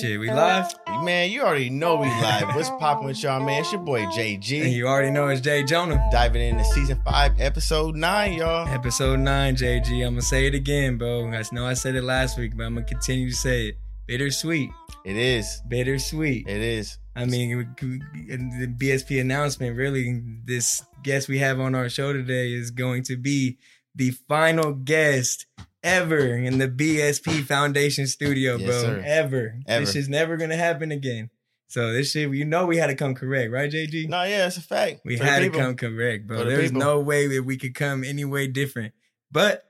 Shit, we live? Man, you already know we live. What's popping with y'all, man? It's your boy JG. And you already know it's J'Jonah. Diving into season five, episode nine, y'all. Episode 9, JG. I'm going to say it again, bro. I know I said it last week, but I'm going to continue to say it. Bittersweet. It is. Bittersweet. It is. I mean, the BSP announcement, really, this guest we have on our show today is going to be the final guest ever in the BSP Foundation studio, Yes, bro. sir. Ever. Ever. This is never to happen again. So this shit, you know, we had to come correct, right, JG? No, yeah, it's a fact. We For had to come correct, bro. The There's people. no way that we could come any way different. But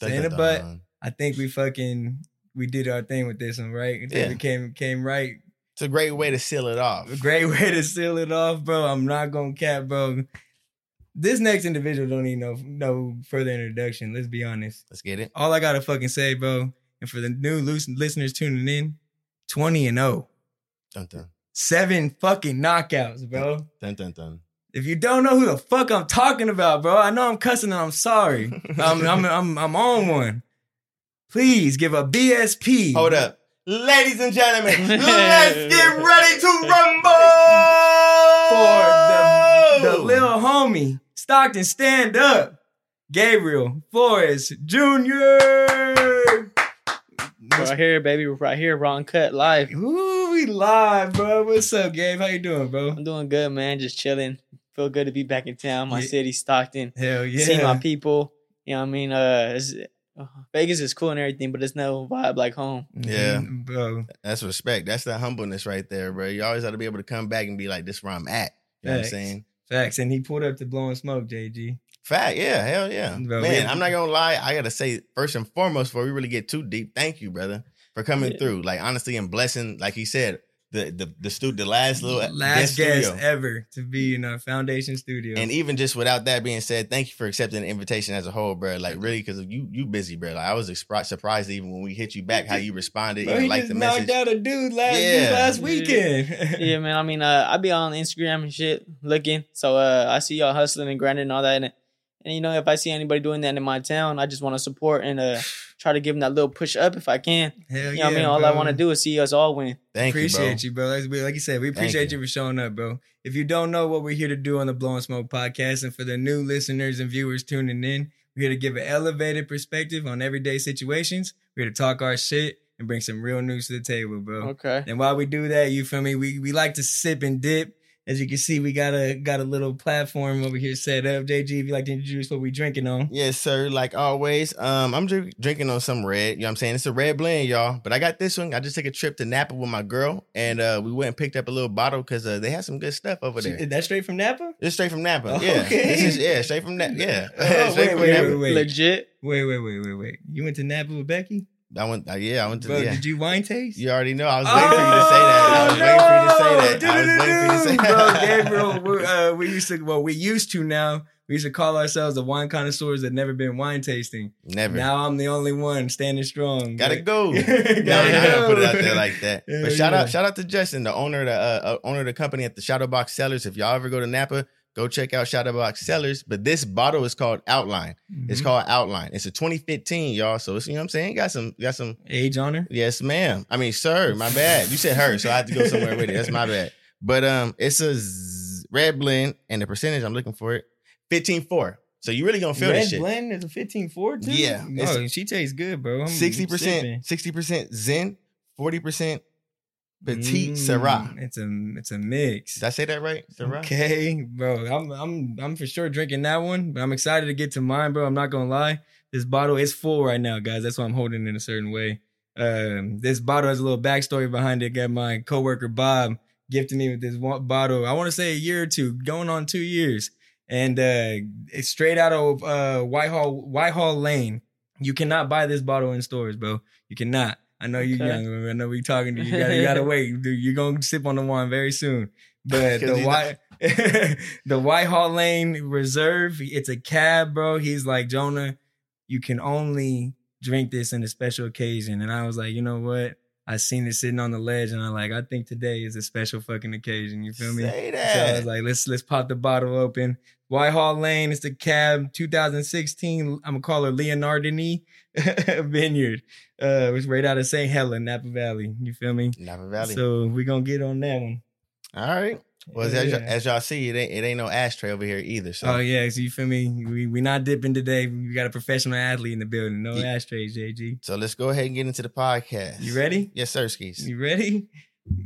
dun, it, but. I think we fucking we did our thing with this one, right? Yeah. we came came right. It's a great way to seal it off. A great way to seal it off, bro. I'm not gonna cap, bro. This next individual don't need no no further introduction. Let's be honest. Let's get it. All I gotta fucking say, bro, and for the new loose listeners tuning in, 20 and 0. Dun, dun, Seven fucking knockouts, bro. dun, dun, dun. If you don't know who the fuck I'm talking about, bro, I know I'm cussing and I'm sorry. I'm, I'm, I'm, I'm on one. Please give a BSP. Hold up. Ladies and gentlemen, let's get ready to rumble! For the, the little homie, Stockton, stand up. Gabriel Flores Jr. Right here, baby. Right here, Ron Cut live. Ooh, we live, bro. What's up, Gabe? How you doing, bro? I'm doing good, man. Just chilling. Feel good to be back in town. My Yeah. city, Stockton. Hell yeah. See my people. You know what I mean? Uh, it's, uh, Vegas is cool and everything, but it's no vibe like home. Yeah. Mhm, bro. That's respect. That's the humbleness right there, bro. You always got to be able to come back and be like, this is where I'm at. You know what I'm saying? Facts. And he pulled up to blowing smoke, JG. Fact, yeah, hell yeah. Bro, Man, I'm not gonna lie. I gotta say, first and foremost, before we really get too deep, thank you, brother, for coming Yeah. through. Like honestly and blessing, like he said, the the the stu the last little Last guest guest studio. ever to be in our foundation studio. And even just without that being said, thank you for accepting the invitation as a whole, bro. Like really, because you you busy, bro. Like I was expri- surprised even when we hit you back how you responded, Bro, even he like just the knocked message. out a dude last, dude Yeah. last Yeah. weekend. yeah, man. I mean, uh, I be on Instagram and shit looking. So uh, I see y'all hustling and grinding and all that. And, and you know, if I see anybody doing that in my town, I just want to support and uh, try to give them that little push up if I can. Hell You know what I mean? All I want to do is see us all win. Thank appreciate you, you, bro. Like, we- like you said, we appreciate you. you. for showing up, bro. If you don't know what we're here to do on the Blowing Smoke podcast, and for the new listeners and viewers tuning in, we're here to give an elevated perspective on everyday situations. We're here to talk our shit and bring some real news to the table, bro. Okay. And while we do that, you feel me? We we like to sip and dip. As you can see, we got a got a little platform over here set up. JG, if you like to introduce what we drinking on. Yes, sir. Like always, um, I'm drink- drinking on some red. You know what I'm saying? It's a red blend, y'all. But I got this one. I just took a trip to Napa with my girl, and uh, we went and picked up a little bottle because uh, they had some good stuff over there. Is that straight from Napa? It's straight from Napa. Oh, yeah, okay. this is yeah, straight from Napa. Yeah, Oh, straight wait, from wait, wait, wait. Legit. Wait, wait, wait, wait, wait. You went to Napa with Becky? I went. Uh, yeah, I went to. Bro, yeah. did you wine taste? You already know. I was waiting for you to say that. I was waiting for you to say that. I was waiting for you to say Oh, Bro, that. Gabriel, we, uh, we used to, well, we used to now, we used to call ourselves the wine connoisseurs that never been wine tasting. Never. Now I'm the only one standing strong. Gotta But- go. no, Gotta gonna go. put it out there like that. Hell but shout yeah. out, shout out to Justin, the owner of the uh, uh, owner of the company at the Shadow Box Cellars. If y'all ever go to Napa, Go check out Shadowbox Cellars. But this bottle is called Outline. Mm-hmm. It's called Outline. It's a 2015, y'all. So you know what I'm saying? Got some got some age on her. Yes, ma'am. I mean, sir, my bad. You said her, so I have to go somewhere with it. That's my bad. But um, it's a z- red blend, and the percentage I'm looking for it 15 4. So you really gonna feel Red this shit. blend is a 15 4 too? Yeah. No, oh, she tastes good, bro. I'm 60%, sipping. 60% Zin, 40% Petite mm, Syrah. It's a it's a mix. Did I say that right? Syrah. Okay, bro. I'm I'm I'm for sure drinking that one, but I'm excited to get to mine, bro. I'm not gonna lie. This bottle is full right now, guys. That's why I'm holding it in a certain way. Um, this bottle has a little backstory behind it. Got my coworker Bob gifted me with this one bottle. I want to say a year or two, going on two years, and uh, it's straight out of uh, Whitehall Whitehall Lane. You cannot buy this bottle in stores, bro. You cannot. I know you Okay. young. I know we talking to you. You gotta, you gotta wait. Dude, You're gonna sip on the wine very soon. But the White the Whitehall Lane Reserve, it's a cab, bro. He's like Jonah. You can only drink this in a special occasion. And I was like, you know what? I seen it sitting on the ledge, and I'm like, I think today is a special fucking occasion. You feel me? Say So I was like, let's let's pop the bottle open. Whitehall Lane, it's the cab 2016. I'm gonna call her Leonardini Vineyard. Uh, it's right out of St. Helen, Napa Valley. You feel me? Napa Valley. So we're gonna get on that one. All right. Well, as, Yeah. y'all- as y'all see, it ain't it ain't no ashtray over here either. So Oh yeah, so you feel me? We we not dipping today. We got a professional athlete in the building. No Yeah. ashtrays, JG. so let's go ahead and get into the podcast. You ready? Yes, sir, skis. You ready?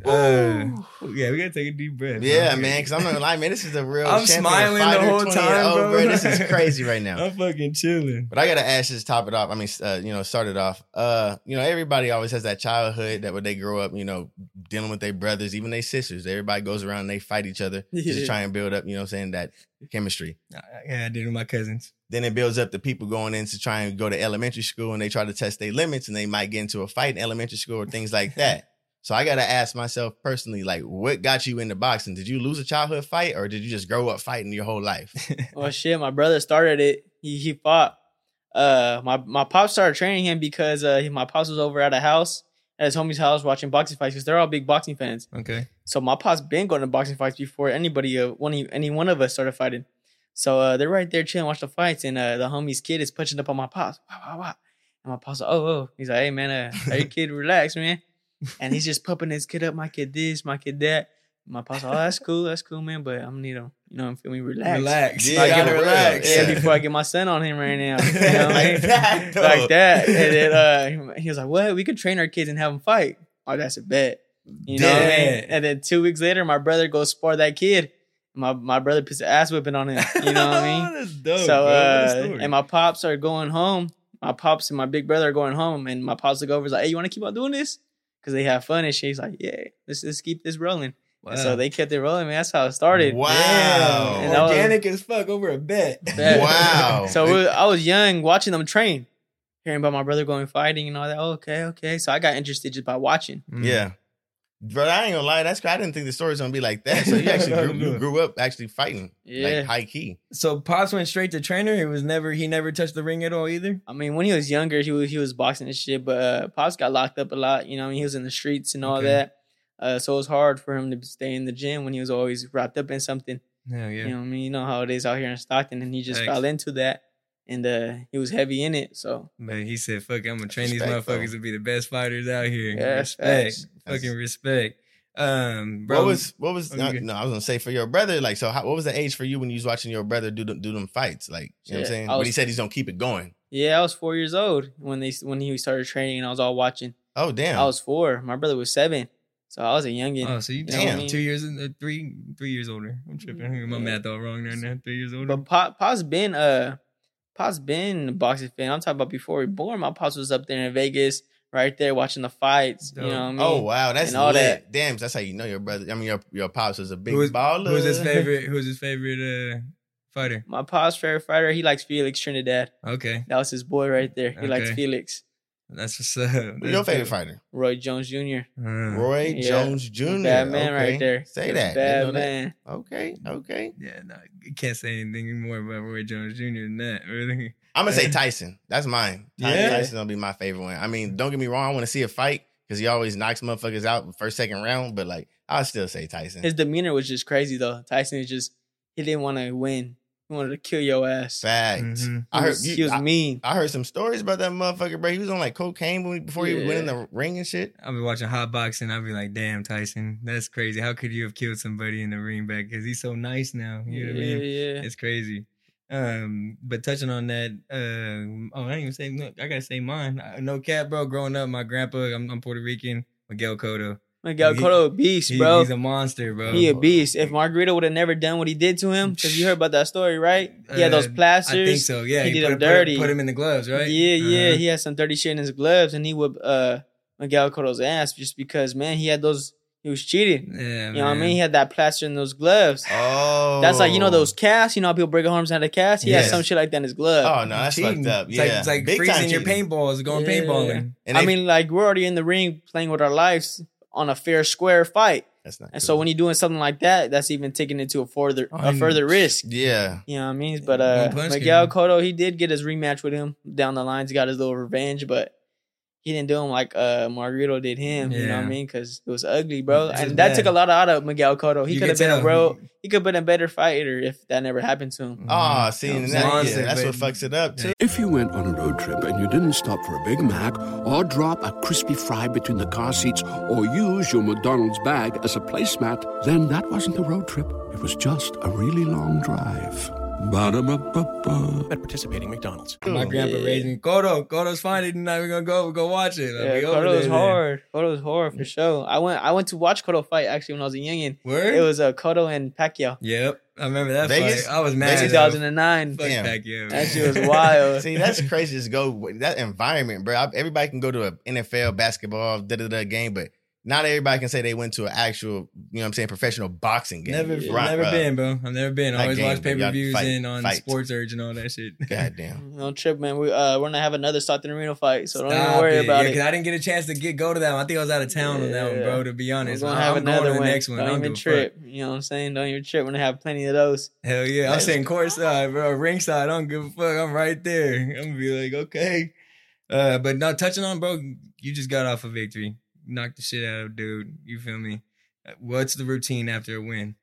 Uh, yeah, we gotta take a deep breath. Yeah, bro. man. Because I'm not gonna lie, man. This is a real. I'm smiling the whole time, and over. bro. This is crazy right now. I'm fucking chilling. But I gotta ask this, top it off. I mean, uh, you know, start it off. Uh, you know, everybody always has that childhood that when they grow up, you know, dealing with their brothers, even their sisters. Everybody goes around and they fight each other just to try and build up, you know, what I'm saying that chemistry. Yeah, I did with my cousins. Then it builds up the people going in to try and go to elementary school and they try to test their limits and they might get into a fight in elementary school or things like that. So I gotta ask myself personally, like, what got you into boxing? Did you lose a childhood fight or did you just grow up fighting your whole life? Well, shit, my brother started it. He he fought. Uh, my my pop started training him because uh, he- my pops was over at a house at his homie's house watching boxing fights because they're all big boxing fans. Okay. So my pop's been going to boxing fights before anybody, uh, one of- any one of us started fighting. So uh, they're right there chilling, watch the fights, and uh, the homie's kid is punching up on my pops. Wow, wow, wow. And my pop's like, oh, oh. He's like, hey man, uh, hey kid, relax, man. And he's just pumping his kid up, my kid this, my kid that. My pop's oh, that's cool, that's cool, man. But I'm gonna need him, you know, I feel me, relax. Relax. Yeah, you gotta relax. Yeah, Yeah. before I get my son on him right now. You know I like that, though. like that. And then uh, he was like, "What? We could train our kids and have them fight." Oh, that's a bet. You know what I mean? And then two weeks later, my brother goes spar that kid. My my brother puts an ass whipping on him. You know what I mean? That's dope. so bro. What a uh, and my pops are going home. My pops and my big brother are going home, and my pops look over is like, "Hey, you want to keep on doing this?" Because they have fun and shit. He's like, "Yeah, let's let's keep this rolling." And so they kept it rolling, man. That's how it started. Wow. Damn. And that was- Organic as fuck over a bet. Bet. Wow. So we- I was young watching them train, hearing about my brother going fighting and all that. okay, okay. So I got interested just by watching. Yeah. But I ain't gonna lie, that's I didn't think the story's gonna be like that. So you actually grew, you grew up actually fighting, Yeah. like high key. So pops went straight to trainer. It was never he never touched the ring at all either. I mean, when he was younger, he was he was boxing and shit, but uh, Pops got locked up a lot. You know, I mean, he was in the streets and all Okay. that. Uh, so it was hard for him to stay in the gym when he was always wrapped up in something. Hell yeah. You know I mean? You know how it is out here in Stockton, and he just Thanks. fell into that, and uh, he was heavy in it. So man, he said, "Fuck, it, I'm gonna train these Respect, bro. motherfuckers to be the best fighters out here." Yeah, respect, facts. fucking That's- respect. Um, bro, what was what was Oh, no, no, I was gonna say for your brother, like so how, what was the age for you when you was watching your brother do them do them fights? Like you know what I'm saying? I when he said he's gonna keep it going. yeah, I was four years old when they when he started training, and I was all watching. Oh damn. I was four. My brother was seven, so I was a youngin. Oh, so you know what I damn mean? two years, uh, three, three years older. I'm tripping. I got my Yeah. math all wrong right now. Three years older. But Pop, Pop's been uh, Pop's been a boxing fan. I'm talking about before we born. My Pops was up there in Vegas, right there watching the fights. You know what I mean? oh wow, that's and all lit. that. Damn, that's how you know your brother. I mean your your pops was a big who was, baller. who was his favorite? Who was his favorite uh, fighter? My Pop's favorite fighter, he likes Felix Trinidad. Okay, That was his boy right there. He likes Felix. That's what's up. That's your favorite fighter? Roy Jones Jr. Uh, Roy Yeah. Jones Jr. Bad man Okay. right there. Say that. Bad know that. man. Okay, okay. Yeah, no, you can't say anything more about Roy Jones Jr. than that. Really? I'm gonna say Tyson. That's mine. Ty- Yeah? Tyson will be my favorite one. I mean, don't get me wrong. I want to see a fight because he always knocks motherfuckers out first, second round. But like, I'll still say Tyson. His demeanor was just crazy though. Tyson is just he didn't want to win. He wanted to kill your ass. Fact. Mhm. I heard. was, you- he was I, mean. I heard some stories about that motherfucker, bro. He was on like cocaine when, before he went in the ring and shit. I'll be watching hot boxing. I'll be like, damn, Tyson, that's crazy. How could you have killed somebody in the ring back? Because he's so nice now. You know what I mean? yeah. It's crazy. Um, but touching on that, uh, oh, I didn't even say. Look, I gotta say mine. I- No cap, bro. Growing up, my grandpa, I'm, I'm Puerto Rican. Miguel Cotto. Miguel He- Cotto a beast, He- bro. he's a monster, bro. He a beast. If Margarito would have never done what he did to him, because you heard about that story, right? He had those Uh, plasters. I think so. Yeah, He did put, him dirty. Put, him in the gloves, right? Yeah, yeah. Uh-huh. He had some dirty shit in his gloves, and he would uh Miguel Cotto's ass just because man, he had those. He was cheating. Yeah, You know what I mean? He had that plaster in those gloves. Oh, That's like you know those casts. You know how people break their arms had a cast. He Yes. had some shit like that in his glove. Oh no, that's Cheating. fucked up. It's Yeah, like, it's like Big time freezing your paintballs, going Yeah. paintballing. And I they- mean, like we're already in the ring playing with our lives. On a fair square fight. That's not. And so when you're doing something like that, that's even taking it to a further a I'm- further risk. yeah, You know what I mean? But uh, punch Miguel him. Cotto, he did get his rematch with him down the lines. He got his little revenge, but he didn't do him like uh Margarito did him. You know what I mean? Because it was ugly, bro. It's and just that bad. took a lot out of Miguel Cotto. He could have can been a bro. He could have been a better fighter if that never happened to him. Oh, see, Mm-hmm. Yeah, and that, monster, yeah, that's what fucks it up too. If you went on a road trip and you didn't stop for a Big Mac or drop a crispy fry between the car seats or use your McDonald's bag as a placemat, then that wasn't a road trip. It was just a really long drive. Ba-da-ba-ba-ba. At participating McDonald's. My grandpa raised me. Cotto, Cotto's fine. He's not even gonna go go watch it. I'll Yeah, be was there. hard. Cotto was hard for sure. I went I went to watch Cotto fight actually when I was a youngin. Word? It was uh, Cotto and Pacquiao. Yep, I remember that Vegas? fight. I was mad. 2009. Fuck Damn. Pacquiao. That shit was wild. See, that's crazy. Just go that environment, bro. Everybody can go to an NFL basketball da da da game, but not everybody can say they went to an actual, you know, what I'm saying, professional boxing game. Never, Right, never uh, been, bro. I've never been. I always game, watch you pay per views and on fight. Sportsurge and all that shit. Goddamn. No trip, man. We uh we're gonna have another Stockton Arena fight, so don't Stop even worry it. about yeah, it. Cause I didn't get a chance to get go to that one. I think I was out of town on that one, bro. To be honest. We're honest, gonna I'm have going another to the one. next one. I Don't don't even give a fuck. trip. You know what I'm saying? Don't even trip. We're gonna have plenty of those. Hell yeah, I'm saying sitting courtside, bro. Ringside. I don't give a fuck. I'm right there. I'm gonna be like, okay. Uh, but no, touching on, bro. You just got off a victory. Knocked the shit out of dude. You feel me? Uh, What's the routine after a win?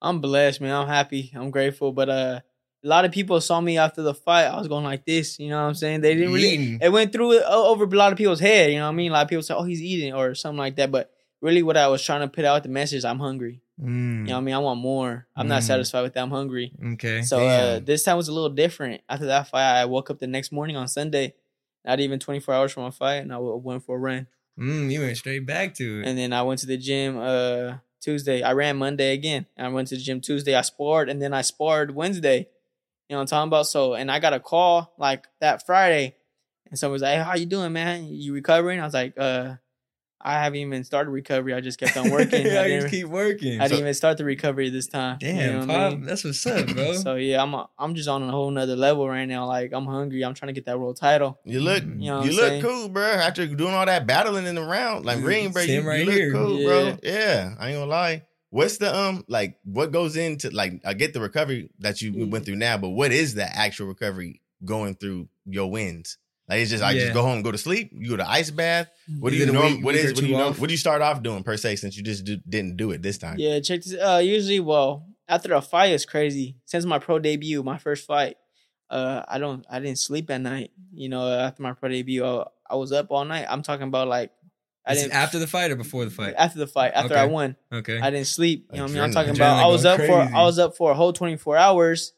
I'm blessed, man. I'm happy. I'm grateful. But uh a lot of people saw me after the fight. I was going like this. You know what I'm saying? They didn't really. Eating. It went through it over a lot of people's head. You know what I mean? A lot of people say, "Oh, he's eating" or something like that. But really, what I was trying to put out the message, I'm hungry. You know what I mean? I want more. I'm not Mm. satisfied with that. I'm hungry. Okay. So uh, this time was a little different. After that fight, I woke up the next morning on Sunday, not even 24 hours from my fight, and I went for a run. Mm, you went straight back to it. And then I went to the gym uh, Tuesday. I ran Monday again. I went to the gym Tuesday. I sparred, and then I sparred Wednesday. You know what I'm talking about? So, and I got a call like that Friday, and someone was like, "Hey, how you doing, man? You recovering?" I was like, "Uh, I haven't even started recovery. I just kept on working. yeah, I, you just keep working. I didn't even start the recovery this time. You Damn, know what I Pop, mean? that's what's up, bro. So yeah, I'm I'm just on a whole nother level right now. Like I'm hungry. I'm trying to get that world title. You look, You know you look saying? cool, bro. After doing all that battling in the round, like ring, bro, you, right you look here. cool, Yeah. bro. Yeah, I ain't gonna lie. What's the um like? What goes into like? I get the recovery that you Mm. went through now, but what is the actual recovery going through your wins? Like it's just I Yeah. just go home, go to sleep. You go to ice bath. What do You you did know? week- what week is what do you know? What do you start off doing per se since you just do, didn't do it this time? Yeah, check this. Uh, usually, well, after a fight is crazy. Since my pro debut, my first fight, uh, I don't, I didn't sleep at night. You know, after my pro debut, I, I was up all night. I'm talking about like, I didn't after the fight or before the fight? after the fight, after I won, Okay. I didn't sleep. You know what I mean? I'm talking about. I was going up for. I was up for a whole 24 hours.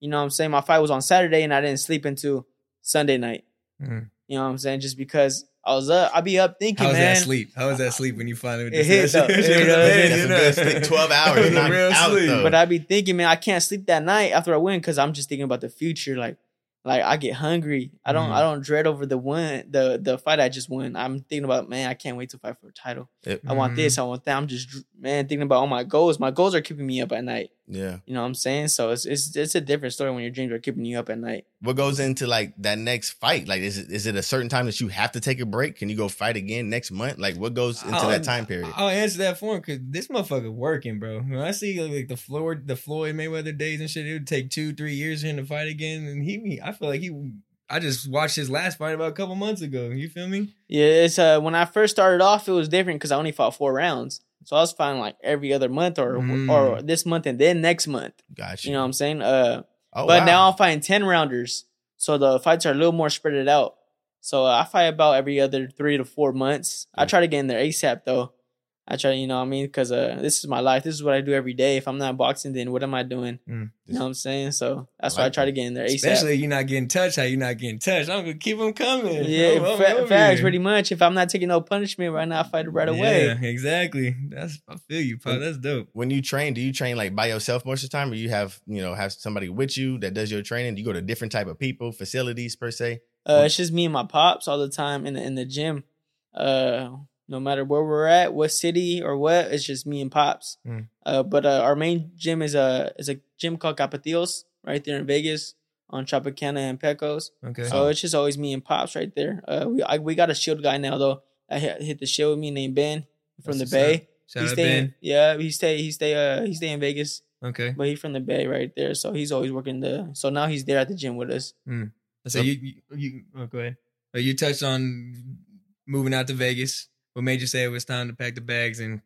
You know what I'm saying? My fight was on Saturday, and I didn't sleep until Sunday night. Mhm. You know what I'm saying? Just because I was up, I'd be up thinking, How was man. that sleep? How was that sleep when you finally It hit, though. It hit, sleep. 12 hours, Real out, sleep. though. But I'd be thinking, man, I can't sleep that night after I win because I'm just thinking about the future. Like, like I get hungry. I don't, Mhm. I don't dread over the win, the the fight I just won. I'm thinking about, man, I can't wait to fight for a title. It- I want Mhm. this, I want that. I'm just, man, thinking about all my goals. My goals are keeping me up at night. Yeah. You know what I'm saying? So it's it's it's a different story when your dreams are keeping you up at night. What goes into like that next fight? Like, is it is it a certain time that you have to take a break? Can you go fight again next month? Like, what goes into I'll- that time period? I'll answer that for him because this motherfucker working, bro. When I see like the Floyd, the Floyd Mayweather days and shit, it would take two, three years for him to fight again. And he, I feel like he, I just watched his last fight about a couple months ago. You feel me? Yeah, it's uh when I first started off, it was different because I only fought four rounds. So I was fighting like every other month or Mm. or this month and then next month. Gotcha. You know what I'm saying? Uh oh, but wow. now I'm fighting 10 rounders. So the fights are a little more spread out. So uh, I fight about every other three to four months. I try to get in there ASAP though. I try, you know what I mean? Because uh, this is my life. This is what I do every day. If I'm not boxing, then what am I doing? Mm. You know what I'm saying? So that's I why I try that. to get in there ASAP. Especially you're not getting touched. How you're not getting touched? I'm gonna keep them coming. yeah, I'm- I'm fa- facts here. pretty much. If I'm not taking no punishment right now, I fight it right away. Yeah, exactly. That's I feel you, Paul. That's dope. when you train, do you train like by yourself most of the time, or you have you know have somebody with you that does your training? Do you go to different type of people, facilities per se? Uh, it's just me and my pops all the time in the in the gym. Uh, no matter where we're at, what city or what, it's just me and pops. Mm. Uh, but uh, our main gym is a is a gym called Capatillos right there in Vegas on Tropicana and Pecos. Okay. So it's just always me and pops right there. Uh, we I, we got a shield guy now though. I hit, hit the shield with me named Ben. from That's the. Bay. Shout he out stay, Ben. yeah, he stay, he stay, uh, he stay in Vegas, Okay. but he's from the Bay right there. So he's always working the. So now he's there at the gym with us. So you, you, you oh, go ahead. Uh, You touched on moving out to Vegas. What made you say it was time to pack the bags and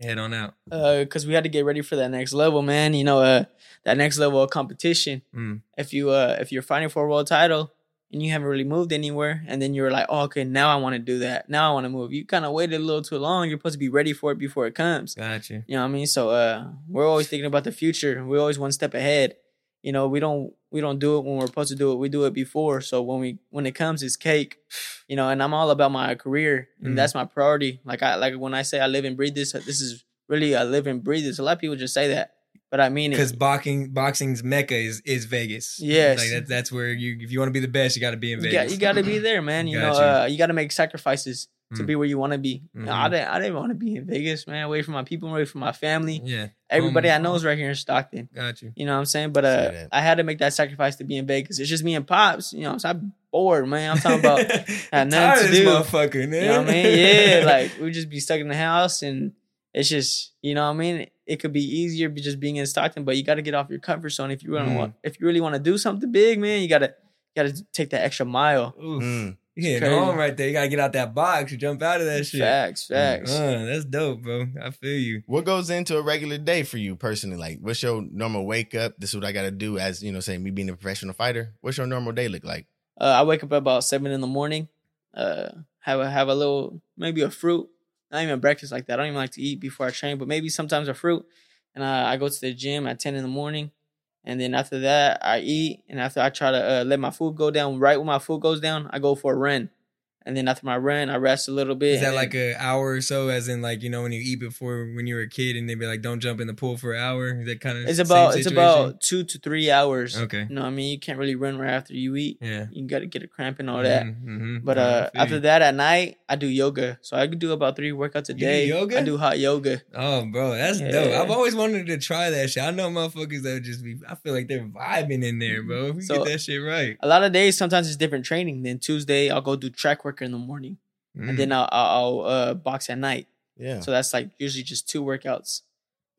head on out? because we had to get ready for that next level, man. You know, uh, that next level of competition. Mm. If you uh, if you're fighting for a world title and you haven't really moved anywhere, and then you're like, oh, okay, now I want to do that. Now I want to move. You kind of waited a little too long. You're supposed to be ready for it before it comes. Gotcha. You know what I mean? So uh, we're always thinking about the future. We're always one step ahead. You know, we don't we don't do it when we're supposed to do it. We do it before. So when we when it comes, it's cake. You know, and I'm all about my career, and Mhm. that's my priority. Like I like when I say I live and breathe this. This is really I live and breathe this. A lot of people just say that, but I mean it. Because boxing, boxing's mecca is is Vegas. Yes. like that, that's where you if you want to be the best, you got to be in You Vegas. got, you got to be there, man. You know, you. uh, you got to make sacrifices to Mm. be where you want to be. You know, I Mhm. didn't, I didn't want to be in Vegas, man. Away from my people, away from my family. Yeah, Everybody Um, I know is right here in Stockton. got you. You know what I'm saying? But uh. I had to make that sacrifice to be in Vegas. It's just me and pops. You know, so I'm bored, man. I'm talking about. I'm nothing tired to of do. motherfucker, man. You know what I mean? Yeah, like we just be stuck in the house, and it's just you know what I mean. It could be easier be just being in Stockton, but you got to get off your comfort zone if you really Mm. want. If you really want to do something big, man, you gotta got to take that extra mile. Oof. Mm. You hitting crazy. home right there. You gotta get out that box. You jump out of that shit. Facts, facts. Uh, that's dope, bro. I feel you. What goes into a regular day for you personally? Like, what's your normal wake up? This is what I got to do as, you know, say me being a professional fighter. What's your normal day look like? Uh, I wake up at about seven in the morning. Uh, have a have a little maybe a fruit. Not even breakfast like that. I don't even like to eat before I train, but maybe sometimes a fruit. And uh, I go to the gym at ten in the morning, and then after that I eat. And after I try to uh, let my food go down, right when my food goes down, I go for a run. And then after my run, I rest a little bit. Is that like an hour or so? As in, like you know, when you eat before when you were a kid, and they'd be like, "Don't jump in the pool for an hour." Is that kind of It's about it's about two to three hours. Okay. You know what I mean? You can't really run right after you eat. yeah. You got to get a cramp and all that. Mm-hmm. But uh, after that at night, I do yoga. So I could do about three workouts a You do day. yoga? I do hot yoga. Oh, bro, that's Yeah. dope. I've always wanted to try that shit. I know motherfuckers that would just be. I feel like they're vibing in there, bro. If we So- get that shit right, A lot of days, sometimes it's different training. Then Tuesday, I'll go do track work in the morning, Mm. and then I'll, I'll, I'll uh, box at night. Yeah. So that's like usually just two workouts.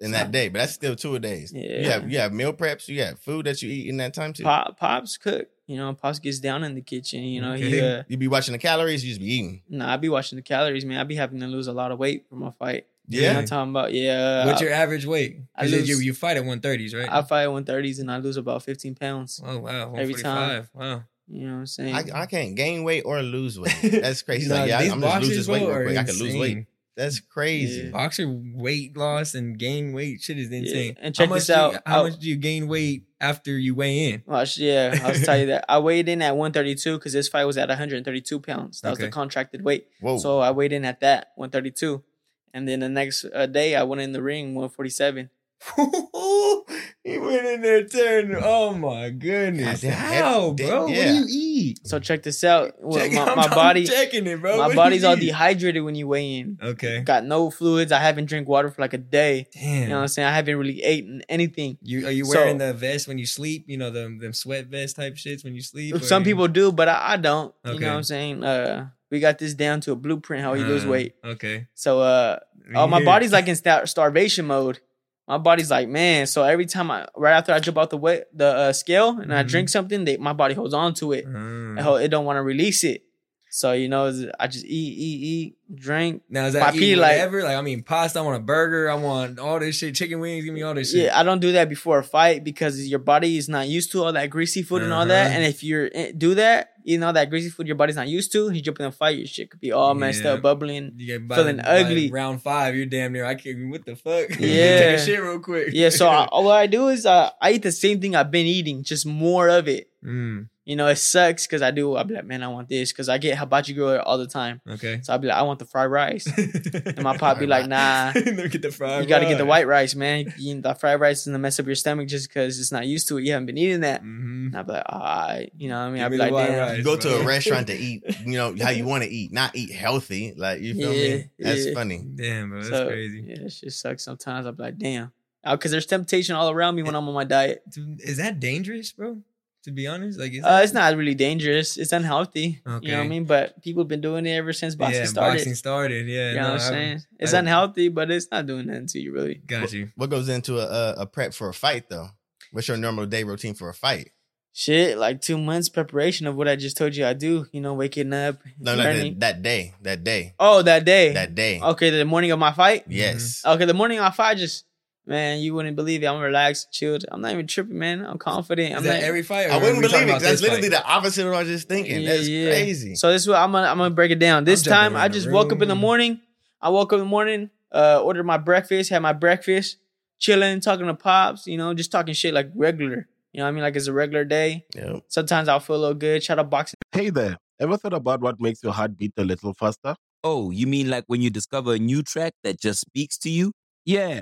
in that day, but that's still two a days. You Yeah. have you have meal preps, you have food that you eat in that time too. Pop, pops cook. You know, pops gets down in the kitchen. You know, he. Uh, You be watching the calories, you just be eating. nah, I be watching the calories, man. I be having to lose a lot of weight for my fight. You know Yeah. I'm talking about? Yeah. What's your average weight? I 'Cause you, lose- you fight at one thirties, right? I fight at 130s and I lose about 15 pounds. oh wow, every time. Wow. You know what I'm saying? I, I can't gain weight or lose weight. That's crazy. Nah, like, yeah, I- these I'm just lose this weight real are quick. I can lose weight. That's crazy. Yeah. Boxer weight loss and gain weight shit is insane. And how check much this do you- out. how I'll- much do you gain weight after you weigh in? Watch, yeah, I'll tell you that. I weighed in at 132 because this fight was at 132 pounds. That was the contracted weight. Whoa. So I weighed in at that 132, and then the next uh, day I went in the ring 147. he went in there turning. Oh my goodness! God damn, How, damn, bro? What yeah. do you eat? So check this out. Well, Check- my, my body, checking it, bro. my What body's all eat? dehydrated when you weigh in. Okay. Got no fluids. I haven't drank water for like a day. Damn. You know what I'm saying? I haven't really eaten anything. You are you So- wearing the vest when you sleep? You know the them sweat vest type shits when you sleep. or- Some people do, but I, I don't. You know what I'm saying? Uh, we got this down to a blueprint how you lose Uh, weight. Okay. So uh, oh, my body's like in star- starvation mode. My body's like, man. So every time I, right after I jump out the weight, the uh, scale, and I Mhm. drink something, they, my body holds on to it. Mm. It, don't want to release it. So you know, I just eat, eat, eat, drink. Now is that eat like- whatever? Like, I mean, pasta. I want a burger. I want all this shit. Chicken wings. Give me all this shit. Yeah, I don't do that before a fight because your body is not used to all that greasy food and all that. Uh-huh. And if you do that, you know that greasy food your body's not used to. You jump in a fight, your shit could be all messed Yeah. up, bubbling. You get by feeling by ugly. round five, you're damn near. I can't. What the fuck? Yeah. Take a shit real quick. Yeah, so I, what I do is uh, I eat the same thing I've been eating, just more of it. Mm, You know, it sucks because I do. I'll be like, man, I want this because I get hibachi grill all the time. okay. So I'll be like, I want the fried rice. and And my pop be like, nah, get the fried. you got to get the white rice, man. You eat the fried rice is gonna mess up your stomach just because it's not used to it. You haven't been eating that. Mm-hmm. And I'll be like, all right, you know what I mean? Give I'll be like, white damn. rice. You go to a restaurant to eat, you know, how you want to eat, not eat healthy. Like, you feel Yeah, me? That's yeah. funny. Damn, bro, that's So, crazy. Yeah, it just sucks sometimes. I'll be like, damn. Because there's temptation all around me when I'm on my diet. Is that dangerous, bro? To be honest, like is Uh, it's not really dangerous. It's unhealthy. You know what I mean? But people have been doing it ever since boxing yeah, started. boxing started. Yeah, you know no, what I'm I- saying? It's I- unhealthy, but it's not doing nothing to you really. Got you. What goes into a, a, a prep for a fight though? What's your normal day routine for a fight? Shit, like two months preparation of what I just told you I do. You know, waking up. No, no, learning. that, that day, that day, Oh, that day. that day. Okay, the morning of my fight. Yes. Okay, the morning of my fight, just man, you wouldn't believe it. I'm relaxed, chilled. I'm not even tripping, man. I'm confident. Is I'm that not, every fight? I wouldn't believe it. about 'cause That's literally fight? the opposite of what I was just thinking. That's crazy. So this is what I'm gonna I'm gonna break it down. This jumping time I just woke up in the morning. I woke up in the morning, uh, ordered my breakfast, had my breakfast, chilling, talking to pops, you know, just talking shit like regular. You know what I mean? Like it's a regular day. Yep. Sometimes I'll feel a little good. Shout out boxing. Hey there, ever thought about what makes your heart beat a little faster? Oh, you mean like when you discover a new track that just speaks to you? Yeah,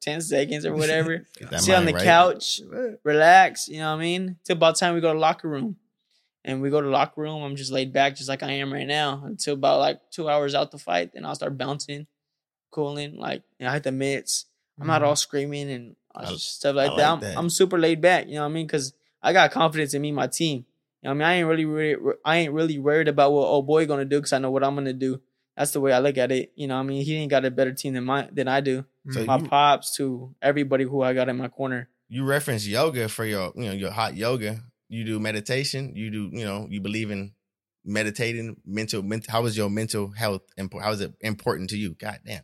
10 seconds or whatever. Sit on the right. couch, relax, you know what I mean? Till about time we go to locker room. And we go to locker room, I'm just laid back just like I am right now until about like two hours out the fight. Then I'll start bouncing, cooling, like you know, I hit the mitts. I'm not mm-hmm. all screaming and all I- stuff like I that. like I'm, that. I'm super laid back, you know what I mean? Because I got confidence in me, my team. You know what I mean? I ain't really, really I ain't really worried about what old boy gonna do because I know what I'm gonna do. That's the way I look at it. You know I mean? He ain't got a better team than my than I do. So My you, pops to everybody who I got in my corner. you reference yoga for your, you know, your hot yoga. You do meditation. You do, you know, you believe in meditating, mental, mental. How is your mental health? impo- How is it important to you? God damn.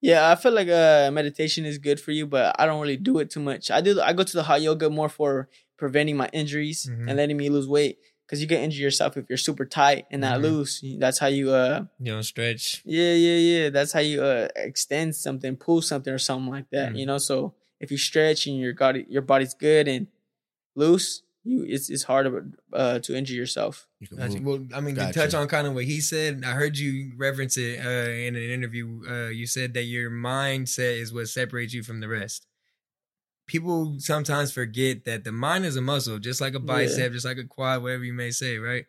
Yeah, I feel like uh meditation is good for you, but I don't really do it too much. I do I go to the hot yoga more for preventing my injuries Mhm. and letting me lose weight because you can injure yourself if you're super tight and not Mhm. loose. That's how you uh You don't stretch. yeah yeah yeah. That's how you uh extend something, pull something or something like that. Mm. You know, so if you stretch and your body your body's good and loose, you it's it's harder uh to injure yourself. You can Gotcha. move. Well, I mean, Gotcha. to touch on kind of what he said, I heard you reference it uh, in an interview. Uh, you said that your mindset is what separates you from the rest. People sometimes forget that the mind is a muscle, just like a bicep, just like a quad, whatever you may say, right?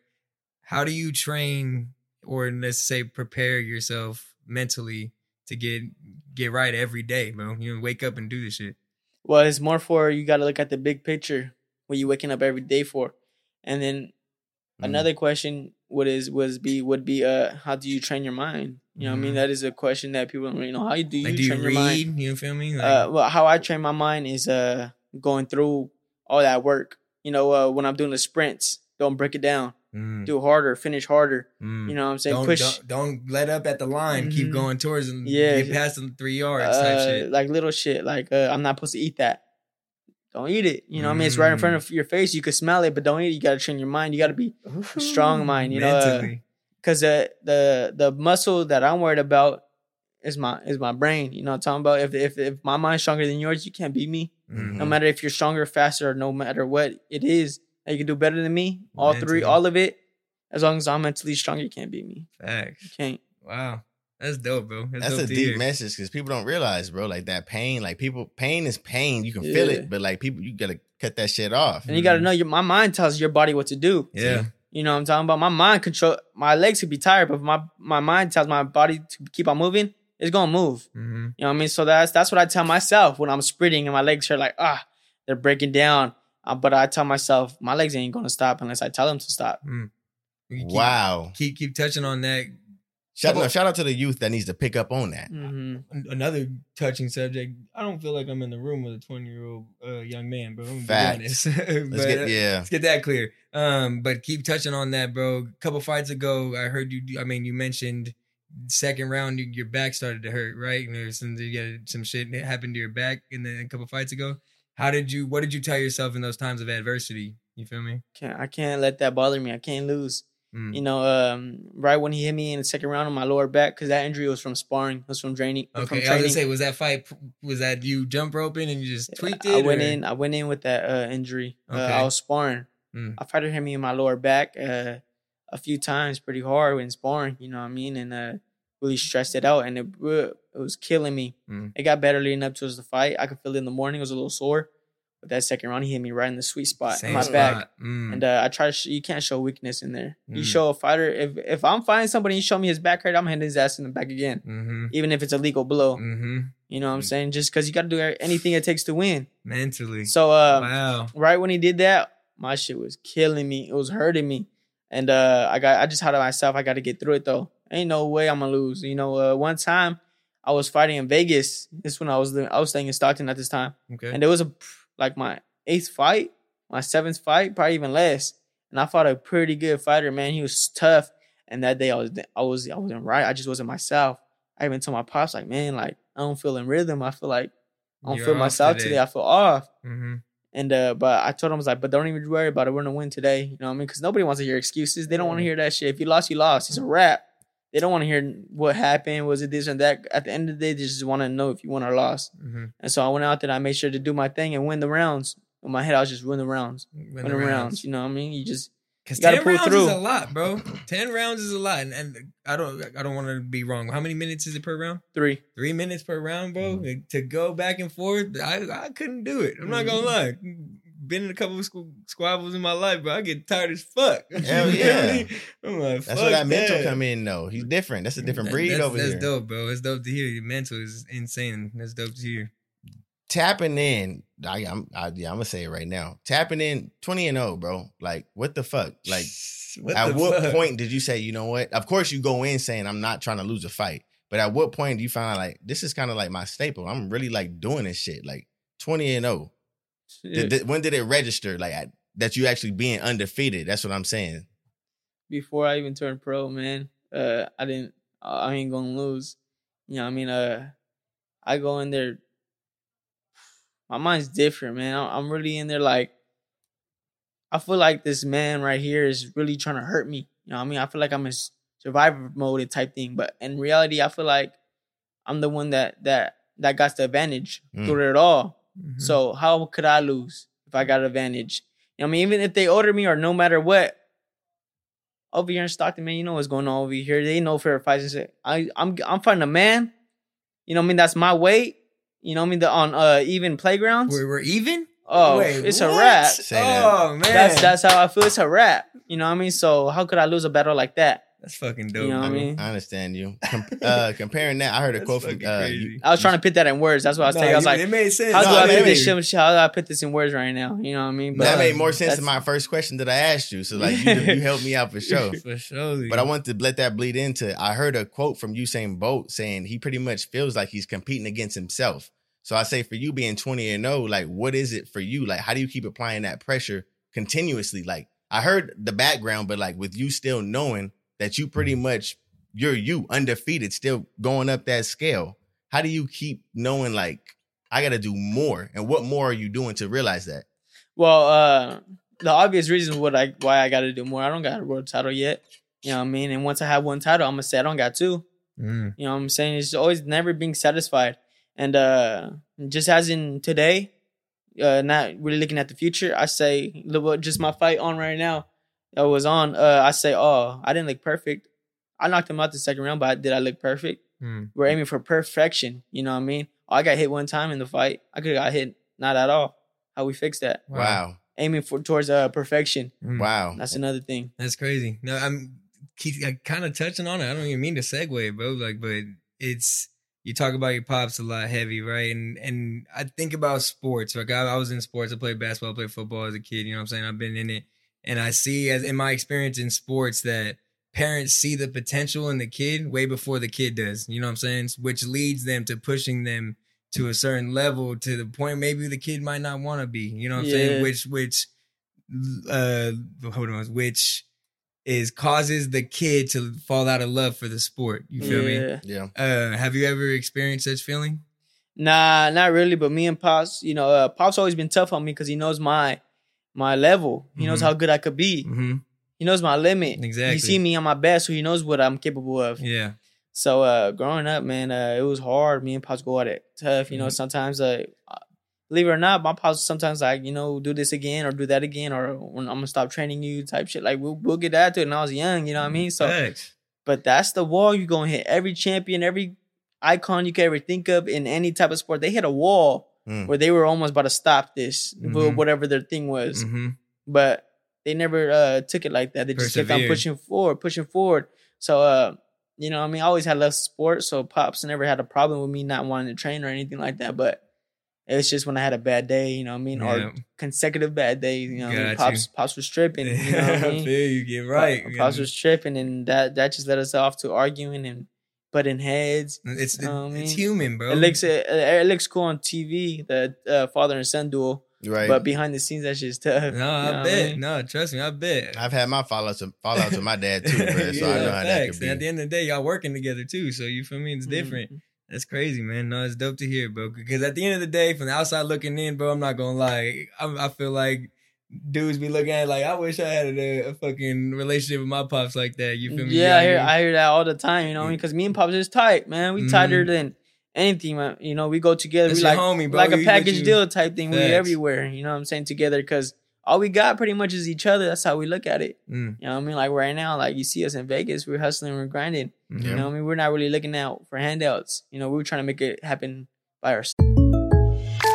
How do you train, or let's say, prepare yourself mentally to get get right every day, bro? You know, wake up and do this shit. Well, it's more for you got to look at the big picture. What you waking up every day for, and then Mm. another question would is was be would be uh how do you train your mind? You know, what I mean Mhm. that is a question that people don't really know. How do you Like, do you train your mind? You feel me? Like, Uh, well, how I train my mind is uh going through all that work. You know, uh, when I'm doing the sprints, don't break it down. mm, Do harder, finish harder. mm. You know what I'm saying? don't, Push. Don't, don't let up at the line. Keep Mhm. going towards them. Yeah. Get past them three yards type uh, shit. like little shit. Like uh, I'm not supposed to eat that. Don't eat it. You know, I mean, it's right in Mm. front of your face. You can smell it, but don't eat it. You got to train your mind. You got to be strong mind, you know, uh, because the the the muscle that I'm worried about is my is my brain. You know, what I'm talking about if if if my mind's stronger than yours, you can't beat me. Mhm. No matter if you're stronger, faster, or no matter what it is, you can do better than me. All three, all of it. As long as I'm mentally strong, you can't beat me. Facts. You can't. Wow. That's dope, bro. That's, That's dope a deep hear. message because people don't realize, bro. Like that pain, like people, pain is pain. You can feel it, but like people, you gotta cut that shit off. And you got to know your my mind tells your body what to do. Yeah. You know what I'm talking about? My mind control my legs could be tired, but my my mind tells my body to keep on moving, it's gonna move. Mm-hmm. You know what I mean? So that's that's what I tell myself when I'm sprinting and my legs are like ah they're breaking down. Uh, but I tell myself my legs ain't gonna stop unless I tell them to stop. Keep, Wow. Keep keep touching on that. Shout, no, shout out to the youth that needs to pick up on that. hmm Another touching subject. I don't feel like I'm in the room with a 20 year old uh, young man, bro. I'm gonna be But, Let's get uh, yeah. Let's get that clear. Um, but keep touching on that, bro. A couple fights ago, I heard you. I mean, you mentioned second round, you, your back started to hurt, right? And there's some, you got some shit that happened to your back in the, a couple fights ago. How did you? What did you tell yourself in those times of adversity? You feel me? Can't, I can't let that bother me. I can't lose. Mm. You know, um, right when he hit me in the second round on my lower back, because that injury was from sparring, was from draining. from Okay, I was gonna say, was that fight? Was that you jump roping and you just tweaked it? I went or- in. I went in with that uh, injury. Uh, I was sparring. Mm. I fighter hit me in my lower back uh, a few times, pretty hard when sparring. You know what I mean? And uh, really stressed it out, and it uh, it was killing me. Mm. It got better leading up towards the fight. I could feel it in the morning. It was a little sore, but that second round he hit me right in the sweet spot in my spot. back. Mm. And uh, I try to. Sh- you can't show weakness in there. You Mm. show a fighter. If if I'm fighting somebody, and you show me his back hurt, I'm hitting his ass in the back again, mm-hmm. even if it's a legal blow. Mm-hmm. You know what I'm saying? Just because you got to do anything it takes to win. Mentally. So uh, wow. right when he did that, my shit was killing me. It was hurting me, and uh, I got I just had it myself. I got to get through it though. Ain't no way I'm gonna lose. You know, uh, one time I was fighting in Vegas. This when I was I was staying in Stockton at this time, Okay. and it was a like my eighth fight, my seventh fight, probably even less. And I fought a pretty good fighter, man. He was tough. And that day I was I was I wasn't right. I just wasn't myself. I even told my pops like, man, like I don't feel in rhythm. I feel like I don't You're feel myself today. I feel off. mm-hmm. And uh, but I told him I was like, but don't even worry about it. We're gonna win today. You know what I mean? Because nobody wants to hear excuses. They don't want to hear that shit. If you lost, you lost. It's a wrap. They don't want to hear what happened. Was it this and that? At the end of the day, they just want to know if you won or lost. Mm-hmm. And so I went out there. I made sure to do my thing and win the rounds. In my head, I was just win the rounds, win the rounds. You know what I mean? You just Because ten pull rounds through. is a lot, bro. Ten rounds is a lot, and, and I don't, I don't want to be wrong. How many minutes is it per round? three. Three minutes per round, bro. Mm-hmm. To go back and forth, I, I couldn't do it. I'm not gonna lie. Been in a couple of squ- squabbles in my life, but I get tired as fuck. Hell You know what I yeah. Like, That's where that mental come in though. He's different. That's a different That- breed that's, over that's here. dope, bro. It's dope to hear. Your mental is insane. That's dope to hear. Tapping in, I, I'm, I, yeah, I'm gonna say it right now. Tapping in, twenty and zero, bro. Like, what the fuck? Like, What at what fuck? point did you say, you know what? Of course, you go in saying I'm not trying to lose a fight, but at what point do you find out like this is kind of like my staple? I'm really like doing this shit. Like twenty and oh. Did- did- when did it register? Like I, that you actually being undefeated? That's what I'm saying. Before I even turned pro, man, uh, I didn't. I ain't gonna lose. You know, what I mean, uh, I go in there. My mind's different, man. I'm really in there like. I feel like this man right here is really trying to hurt me. You know what I mean? I feel like I'm in survivor mode type thing, but in reality, I feel like I'm the one that that that got the advantage Mm. through it all. Mhm. So how could I lose if I got advantage? You know what I mean, even if they order me or no matter what, over here in Stockton, man, you know what's going on over here. They know fair fights and shit. I I'm I'm fighting a man. You know what I mean? That's my weight. You know what I mean? The, on uh even playgrounds. we're, we're even. oh, Wait, it's a wrap. Say that. Oh man, That's that's how I feel. It's a wrap. You know what I mean? So how could I lose a battle like that? That's fucking dope. You know what I bro. mean? I understand you. Com- uh, comparing that, I heard a quote from uh, you- I was trying to put that in words. That's what I was Nah, saying. I was like, it made sense. how No, do I it put made- this shit? How do I put this in words right now? You know what I mean? But, that made more sense than my first question that I asked you. So like you, you helped me out for sure. For sure. But I want to let that bleed into. I heard a quote from Usain Bolt saying he pretty much feels like he's competing against himself. So I say for you being 20 and 0, like what is it for you? Like how do you keep applying that pressure continuously? Like I heard the background, but like with you still knowing that you pretty much you're you undefeated, still going up that scale. How do you keep knowing like I got to do more? And what more are you doing to realize that? Well, uh, the obvious reason what I why I got to do more. I don't got a world title yet. You know what I mean? And once I have one title, I'm gonna say I don't got two. Mm. You know what I'm saying? It's always never being satisfied. And uh just as in today, uh not really looking at the future, I say look, just my fight on right now that was on, uh I say, Oh, I didn't look perfect. I knocked him out the second round, but did I look perfect? Mm. We're aiming for perfection, you know what I mean? Oh, I got hit one time in the fight. I could have got hit not at all. How we fix that? Wow. Aiming for towards uh perfection. Mm. Wow. That's another thing. That's crazy. No, I'm keep kind of touching on it. I don't even mean to segue, bro. Like, but it's you talk about your pops a lot heavy, right? And and I think about sports. Like I, I was in sports. I played basketball, I played football as a kid. You know what I'm saying? I've been in it, and I see as in my experience in sports that parents see the potential in the kid way before the kid does. You know what I'm saying? Which leads them to pushing them to a certain level to the point maybe the kid might not want to be. You know what I'm Yeah. saying? Which which uh hold on, which is causes the kid to fall out of love for the sport. You feel me? Yeah. Yeah. Uh, have you ever experienced such feeling? Nah, not really. But me and Pops, you know, uh, Pops always been tough on me because he knows my my level. He knows Mhm. how good I could be. Mm-hmm. He knows my limit. Exactly. He see me on my best, so he knows what I'm capable of. Yeah. So uh, growing up, man, uh, it was hard. Me and Pops go at it tough. You know, Mhm. sometimes, uh, believe it or not, my Pops sometimes like, you know, do this again or do that again or I'm gonna stop training you type shit. Like we'll we'll get that to it. And I was young, you know what I mean? So, Facts. but that's the wall you're gonna hit. Every champion, every icon you could ever think of in any type of sport, they hit a wall Mm. where they were almost about to stop this, Mhm. whatever their thing was Mm-hmm. but they never uh, took it like that. They just kept on pushing forward, pushing forward. So, uh, you know, I mean, I always had love sport, so pops never had a problem with me not wanting to train or anything like that. But it's just when I had a bad day, you know, what I mean, Yeah. or consecutive bad days, you know, I mean? Got you. pops pops was tripping, you know what I mean? you. Get right. Pop- Pops was tripping, and that that just led us off to arguing and butting heads. It's You know what it's mean? human, bro. It looks it, it looks cool on TV, the uh, father and son duel, Right. but behind the scenes, that's just tough. no, you know I bet. mean? No, trust me, I bet. I've had my fallouts fallouts with my dad too, bro. So I Yeah, know how that facts. could And At the end of the day, y'all working together too, so you feel me? It's Mhm. different. That's crazy, man. No, it's dope to hear, bro. Because at the end of the day, from the outside looking in, bro, I'm not gonna lie. I, I feel like dudes be looking at it like I wish I had a, a fucking relationship with my pops like that. You feel me? Yeah, I hear Yeah, I hear that all the time. You know, because me and Pops is tight, man. We tighter Mhm. than anything, man. You know, we go together. That's we like homie, bro. like We a package deal type thing. We everywhere. You know what I'm saying? Together, because all we got pretty much is each other. That's how we look at it. Mm, You know what I mean? Like right now, like you see us in Vegas, we're hustling, we're grinding. You know what I mean? We're not really looking out for handouts. You know, we're trying to make it happen by ourselves.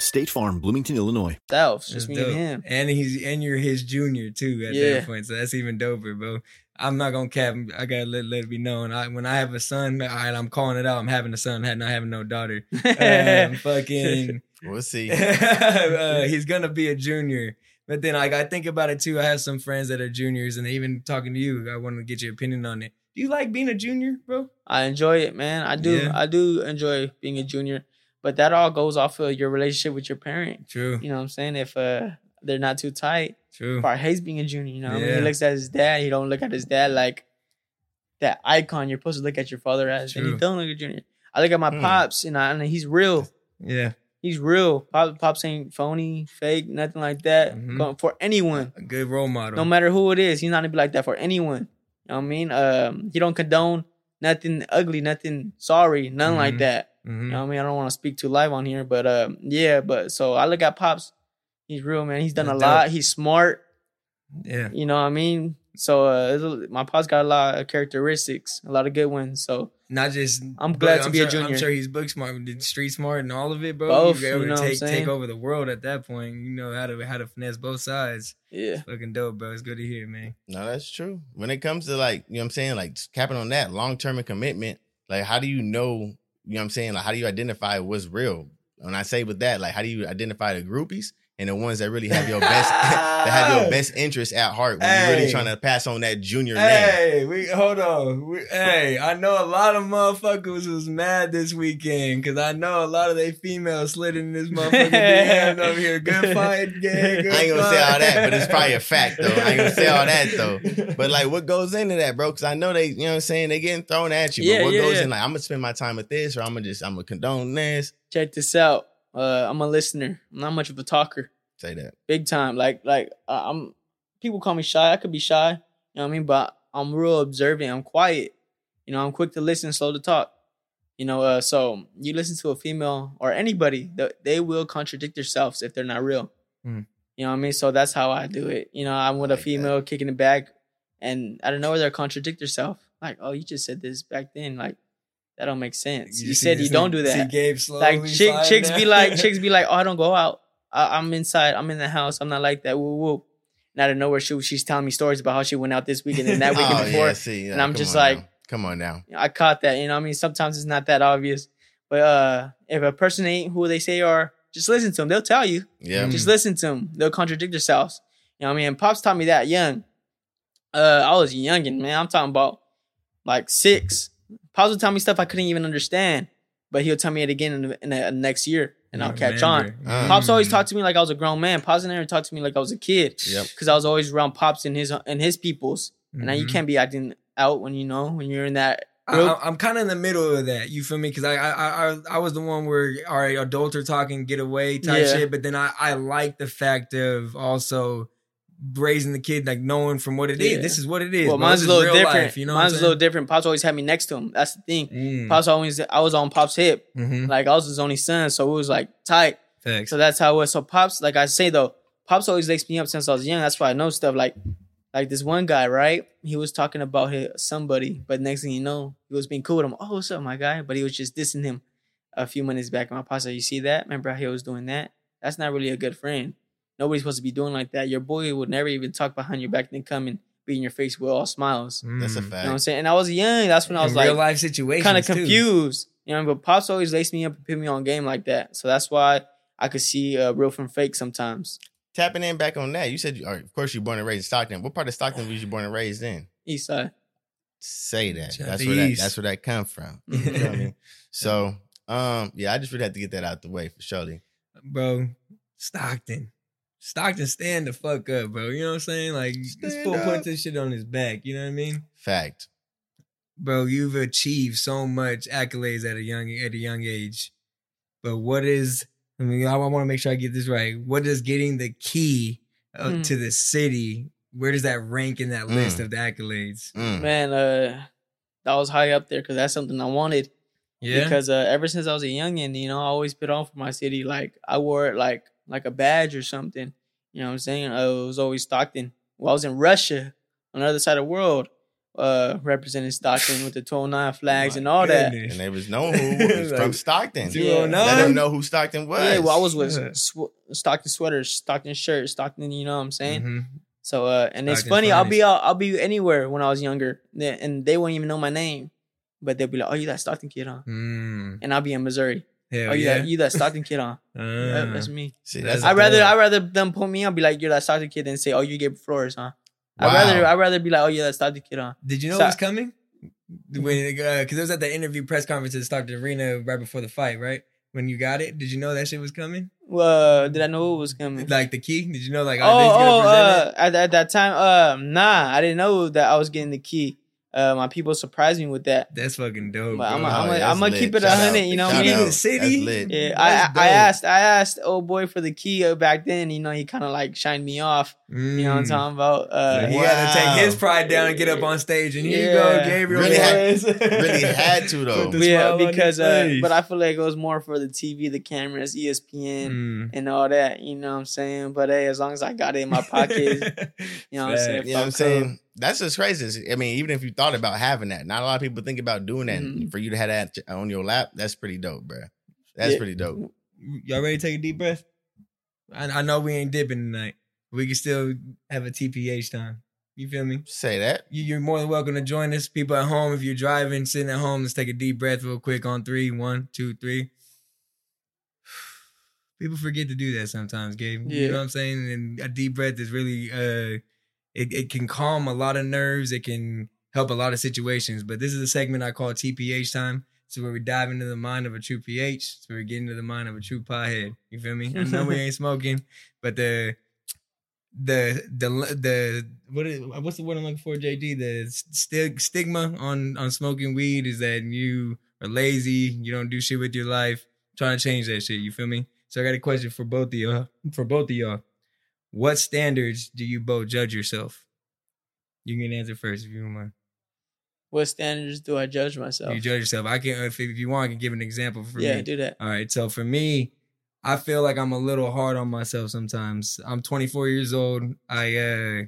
State Farm, Bloomington, Illinois. Just That's me dope. and him. And he's and you're his junior too at Yeah. that point. So that's even doper, bro. I'm not gonna cap. I gotta let, let it be known. I, when I have a son, all right, I'm calling it out. I'm having a son, not having no daughter. Um, fucking, We'll see. uh, he's gonna be a junior. But then, like, I think about it too. I have some friends that are juniors, and even talking to you, I want to get your opinion on it. Do you like being a junior, bro? I enjoy it, man. I do. Yeah. I do enjoy being a junior, but that all goes off of your relationship with your parent. True, You know what I'm saying? If uh they're not too tight, true. Far hates being a junior. You know, what I mean, he looks at his dad. He don't look at his dad like that icon. You're supposed to look at your father as, and True. he don't look at junior. I look at my Hmm. pops, and, I, and he's real. Yeah, He's real. Pop, pops ain't phony, fake, nothing like that. Mhm. Go- For anyone, a good role model. no matter who it is, he's not gonna be like that for anyone. You know what I mean? Um, he don't condone nothing ugly, nothing sorry, nothing like Mhm. that. Mhm. You know what I mean? I don't want to speak too live on here, but um, yeah, but so I look at Pops. He's real, man. He's done That's a lot. dope. He's smart. Yeah, You know what I mean? So uh, it's a- my Pops got a lot of characteristics, a lot of good ones. So not just. I'm glad to be a junior. I'm sure he's book smart, street smart, and all of it, bro. Both, you able you know to take take over the world at that point. You know how to how to finesse both sides. yeah, Fucking dope, bro. It's good to hear, man. No, that's true. When it comes to like, you know what I'm saying, like capping on that long term and commitment, like how do you know, you know what I'm saying? Like how do you identify what's real? When I say with that, like how do you identify the groupies and the ones that really have your best that have your best interest at heart when you're really trying to pass on that junior name? Hey, we hold on. We, hey, I know a lot of motherfuckers was mad this weekend because I know a lot of they females slid in this motherfucking DM over here. Good fight, gang. Good I ain't gonna say all that, but it's probably a fact though. I ain't gonna say all that though. But like what goes into that, bro? Because I know they, you know what I'm saying, they getting thrown at you. Yeah, but what yeah, goes yeah. in like I'm gonna spend my time with this or I'm gonna just I'm gonna condone this. check this out. Uh, I'm a listener. I'm not much of a talker. Say that. big time. Like like uh, I'm people call me shy. I could be shy. You know what I mean? But I'm real observant. I'm quiet. You know, I'm quick to listen, slow to talk. You know, uh, so you listen to a female or anybody, th- they will contradict themselves if they're not real. Hmm. You know what I mean? So that's how I do it. You know, I'm with a Like that. female kicking it back, and I don't know where they contradict herself. Like, oh, you just said this back then. Like, that don't make sense. You, see- said you don't do see that like chick, chicks be like chicks be like oh I don't go out I, I'm inside I'm in the house I'm not like that woo woo and out of nowhere she she's telling me stories about how she went out this weekend and that weekend oh, before yeah, see, and I'm just like now. Come on now. I caught that. You know, what I mean, sometimes it's not that obvious, but uh, if a person ain't who they say are, just listen to them. They'll tell you. Yeah. Just listen to them. They'll contradict themselves. You know what I mean? And Pops taught me that young. Uh, I was youngin', man. I'm talking about like six. Pops would tell me stuff I couldn't even understand, but he'll tell me it again in the, in the next year, and I'll catch on. remember. Uh. Pops always talked to me like I was a grown man. Pops never talked to me like I was a kid. Yep. Because I was always around Pops and his and his peoples. And now you Mhm. can't be acting out when you know when you're in that I, group. I- I'm kind of in the middle of that. You feel me? Because I, I I I was the one where all right, adults are talking, get away type Yeah. shit. But then I I like the fact of also raising the kid like knowing from what it is. Yeah. This is what it is. well, mine's a little different. life, you know, mine's a little different. Pops always had me next to him. That's the thing. Mm. Pops always, I was on Pops' hip. Mhm. Like I was his only son, so it was like tight. Facts. So that's how it was. So Pops, like I say though, Pops always wakes me up since I was young. That's why I know stuff. Like, like this one guy, right? He was talking about his somebody, but next thing you know, he was being cool with him. Oh, what's up, my guy? But he was just dissing him a few minutes back. And my pops said, "You see that? Remember how he was doing that? That's not really a good friend. Nobody's supposed to be doing like that. Your boy would never even talk behind your back, then come and be in your face with all smiles. That's a Mm. fact. You know what I'm saying? And I was young. That's when I was In like real life situations, kind of too. confused. You know, but pops always laced me up and put me on game like that. So that's why I could see uh, real from fake sometimes. Tapping in back on that, you said, you- of course, you born and raised in Stockton. What part of Stockton was you born and raised in? East side. Say that. Shout That's where that. That's where that come from. You know what I mean? So, um, yeah, I just really had to get that out the way for surely. bro. Stockton. Stockton, stand the fuck up, bro. You know what I'm saying? Like this fool up. put this shit on his back. You know what I mean? Fact. Bro, you've achieved so much accolades at a young at a young age. But what is I mean, I, want to make sure I get this right. What is getting the key uh, Mm. to the city? Where does that rank in that Mm. list of the accolades? Mm. Man, uh, that was high up there because that's something I wanted. Yeah. Because uh, ever since I was a youngin, you know, I always put on for my city. Like I wore it like like a badge or something. You know what I'm saying? I was always Stockton. Well, I was in Russia on the other side of the world, uh, representing Stockton with the 209 flags and all that. And they was known who was from Like, Stockton. Zero Yeah. nine? Let them know who Stockton was. Yeah, well, I was with Yeah. sw- Stockton sweaters, Stockton shirts, Stockton. You know what I'm saying? Mhm. So, uh, and it's Stockton's funny. I'll be finest. out, I'll be anywhere when I was younger, and they wouldn't even know my name, but they'll be like, "Oh, you that Stockton kid, huh?" Mm. And I'll be in Missouri. Hell oh, you yeah. that you that Stockton kid, huh? Yeah, Uh, that's me. See, That's that's I rather dope. I rather them pull me up, be like, "You're that Stockton kid," than say, "Oh, you Gabe Flores, huh?" I Wow. rather I rather be like, "Oh, yeah, that Stockton kid, huh?" Did you know So- it was coming? When because it was at the interview press conference at Stockton Arena right before the fight, right? When you got it, did you know that shit was coming? Well, did I know it was coming? Like the key? Did you know like oh, oh, they was oh, uh, at, at that time, uh, nah, I didn't know that I was getting the key. Uh, my people surprised me with that. That's fucking dope. But I'm bro. a- I'm a- that's I'm gonna keep it Shout 100, you know, Shout me in out. the city? That's. Yeah, That's I I dope. asked I asked old boy for the key uh, back then. You know, he kind of like shined me off. You know what I'm Mm. talking about? Uh, he had to take his pride down and get up on stage, and here you go, Gabriel. Really had- really had to, though. Yeah, smile on his because uh, but I feel like it was more for the TV, the cameras, ESPN, Mm. and all that. You know what I'm saying? But hey, as long as I got it in my pocket, you know what I'm saying? Facts. You know what I'm Fuck saying? That's just crazy. I mean, even if you thought about having that, not a lot of people think about doing that. Mhm. For you to have that on your lap, that's pretty dope, bro. That's Yeah. pretty dope. Y'all ready to take a deep breath? I, I know we ain't dipping tonight. We can still have a TPH time. You feel me? Say that. You- You're more than welcome to join us. People at home, if you're driving, sitting at home, let's take a deep breath real quick on three. One, two, three. People forget to do that sometimes, Gabe. You know what I'm saying? And a deep breath is really uh it, it can calm a lot of nerves. It can help a lot of situations. But this is a segment I call TPH time. So where we dive into the mind of a true pH. So we get into the mind of a true pothead. You feel me? I know we ain't smoking, but the the the the what is what's the word I'm looking for, JG? The st- stigma on on smoking weed is that you are lazy, you don't do shit with your life. trying to change that shit. You feel me? So I got a question for both of y'all. For both of y'all, what standards do you both judge yourself? You can answer first if you don't mind. What standards do I judge myself? You judge yourself. I can, if, if you want, I can give an example for yeah, me. do that. All right. So for me, I feel like I'm a little hard on myself sometimes. I'm 24 years old. I uh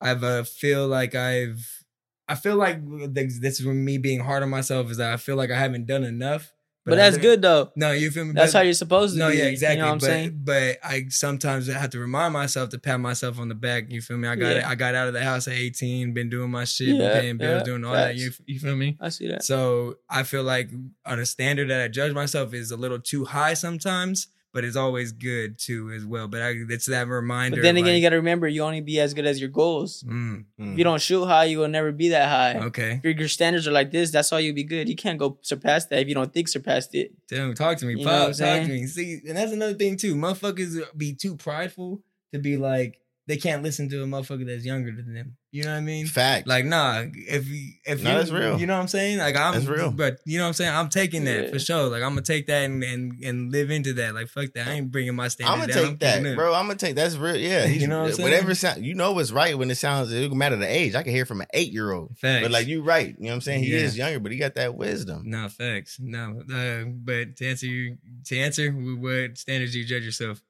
I've uh, feel like I've I feel like this this is me being hard on myself is that I feel like I haven't done enough But that's good though. No, you feel me? That's But- how you're supposed to No, be. yeah, You know exactly. what I'm but, saying? But I sometimes have to remind myself to pat myself on the back. You feel me? I got Yeah. I got out of the house at 18, been doing my shit, been Yeah, paying bills, yeah, doing all that. You, you feel me? I see that. So I feel like on a standard that I judge myself is a little too high sometimes, but it's always good too as well. But I, it's that reminder. But then again, like, you got to remember, you only be as good as your goals. mm, If you don't shoot high, you will never be that high. okay. If your, your standards are like this, that's all you'll be good. You can't go surpass that if you don't think surpassed it. Damn, talk to me, You know what I'm pop. Talk to me. See, and that's another thing too. Motherfuckers be too prideful to be like they can't listen to a motherfucker that's younger than them. You know what I mean? Fact. Like, nah, if you, if No, you, that's real. You know what I'm saying? Like, I'm That's real. But you know what I'm saying? I'm taking that Yeah. for sure. Like, I'm gonna take that and and, and live into that. Like, fuck that. I ain't bringing my standard I'm gonna down. take that, keeping it. bro. I'm gonna take that's real. Yeah, You know what I'm saying? Whatever sound, you know what's right when it sounds. It don't matter the age. I can hear from an eight year old. Facts. But like you, right? You know what I'm saying? He Yeah. is younger, but he got that wisdom. No facts. No. Uh, but to answer you, to answer, what standards do you judge yourself?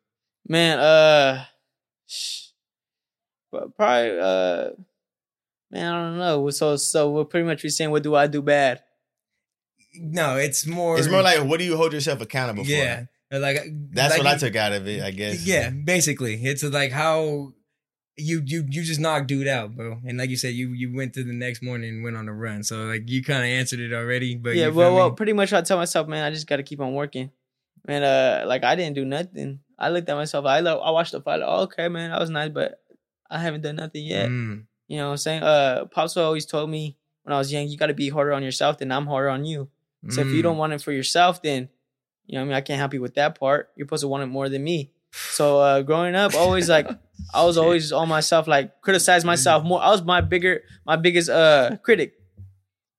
Man, uh, sh- but probably, uh, man, I don't know. So, so we're pretty much be saying, what do I do bad? No, it's more. It's more like what do you hold yourself accountable yeah. for? Like That's like what I took out of it. I guess. Yeah, basically, it's like how you you you just knocked dude out, bro. And like you said, you you went to the next morning and went on a run. So like you kind of answered it already, but yeah, you well, me? well, pretty much I tell myself, man, I just got to keep on working. Man, uh, like I didn't do nothing. I looked at myself. I lo- I watched the fight. Like, oh, okay, man, that was nice, but I haven't done nothing yet. Mm, You know what I'm saying? Uh, Pops always told me when I was young, you got to be harder on yourself than I'm harder on you. So if you mm. don't want it for yourself, then you know what I mean I can't help you with that part. You're supposed to want it more than me. So uh growing up, always like I was always on myself, like criticize myself more. I was my bigger, my biggest uh critic.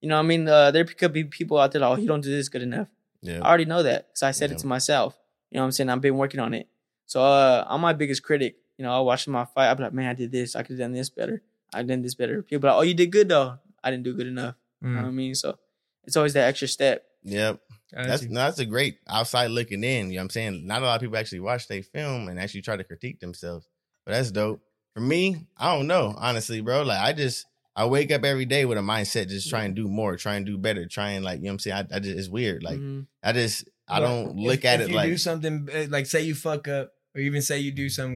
You know what I mean? Uh, there could be people out there like, oh, you don't do this good enough. Yeah. I already know that because I said Yeah. it to myself. You know what I'm saying? I've been working on it. So uh, I'm my biggest critic. You know, I'll watch my fight. I'll be like, man, I did this. I could have done this better. I done this better. People are like, oh, you did good though. I didn't do good enough. You know Mm. what I mean? So it's always that extra step. Yep. Got That's no, that's a great outside looking in. You know what I'm saying? Not a lot of people actually watch they film and actually try to critique themselves. But that's dope. For me, I don't know, honestly, bro. Like I just I wake up every day with a mindset just try and do more, try and do better, try and like, you know what I'm saying? I, I just it's weird. Like Mhm. I just I don't if- look at if it you like do something uh, like say you fuck up, or even say you do something.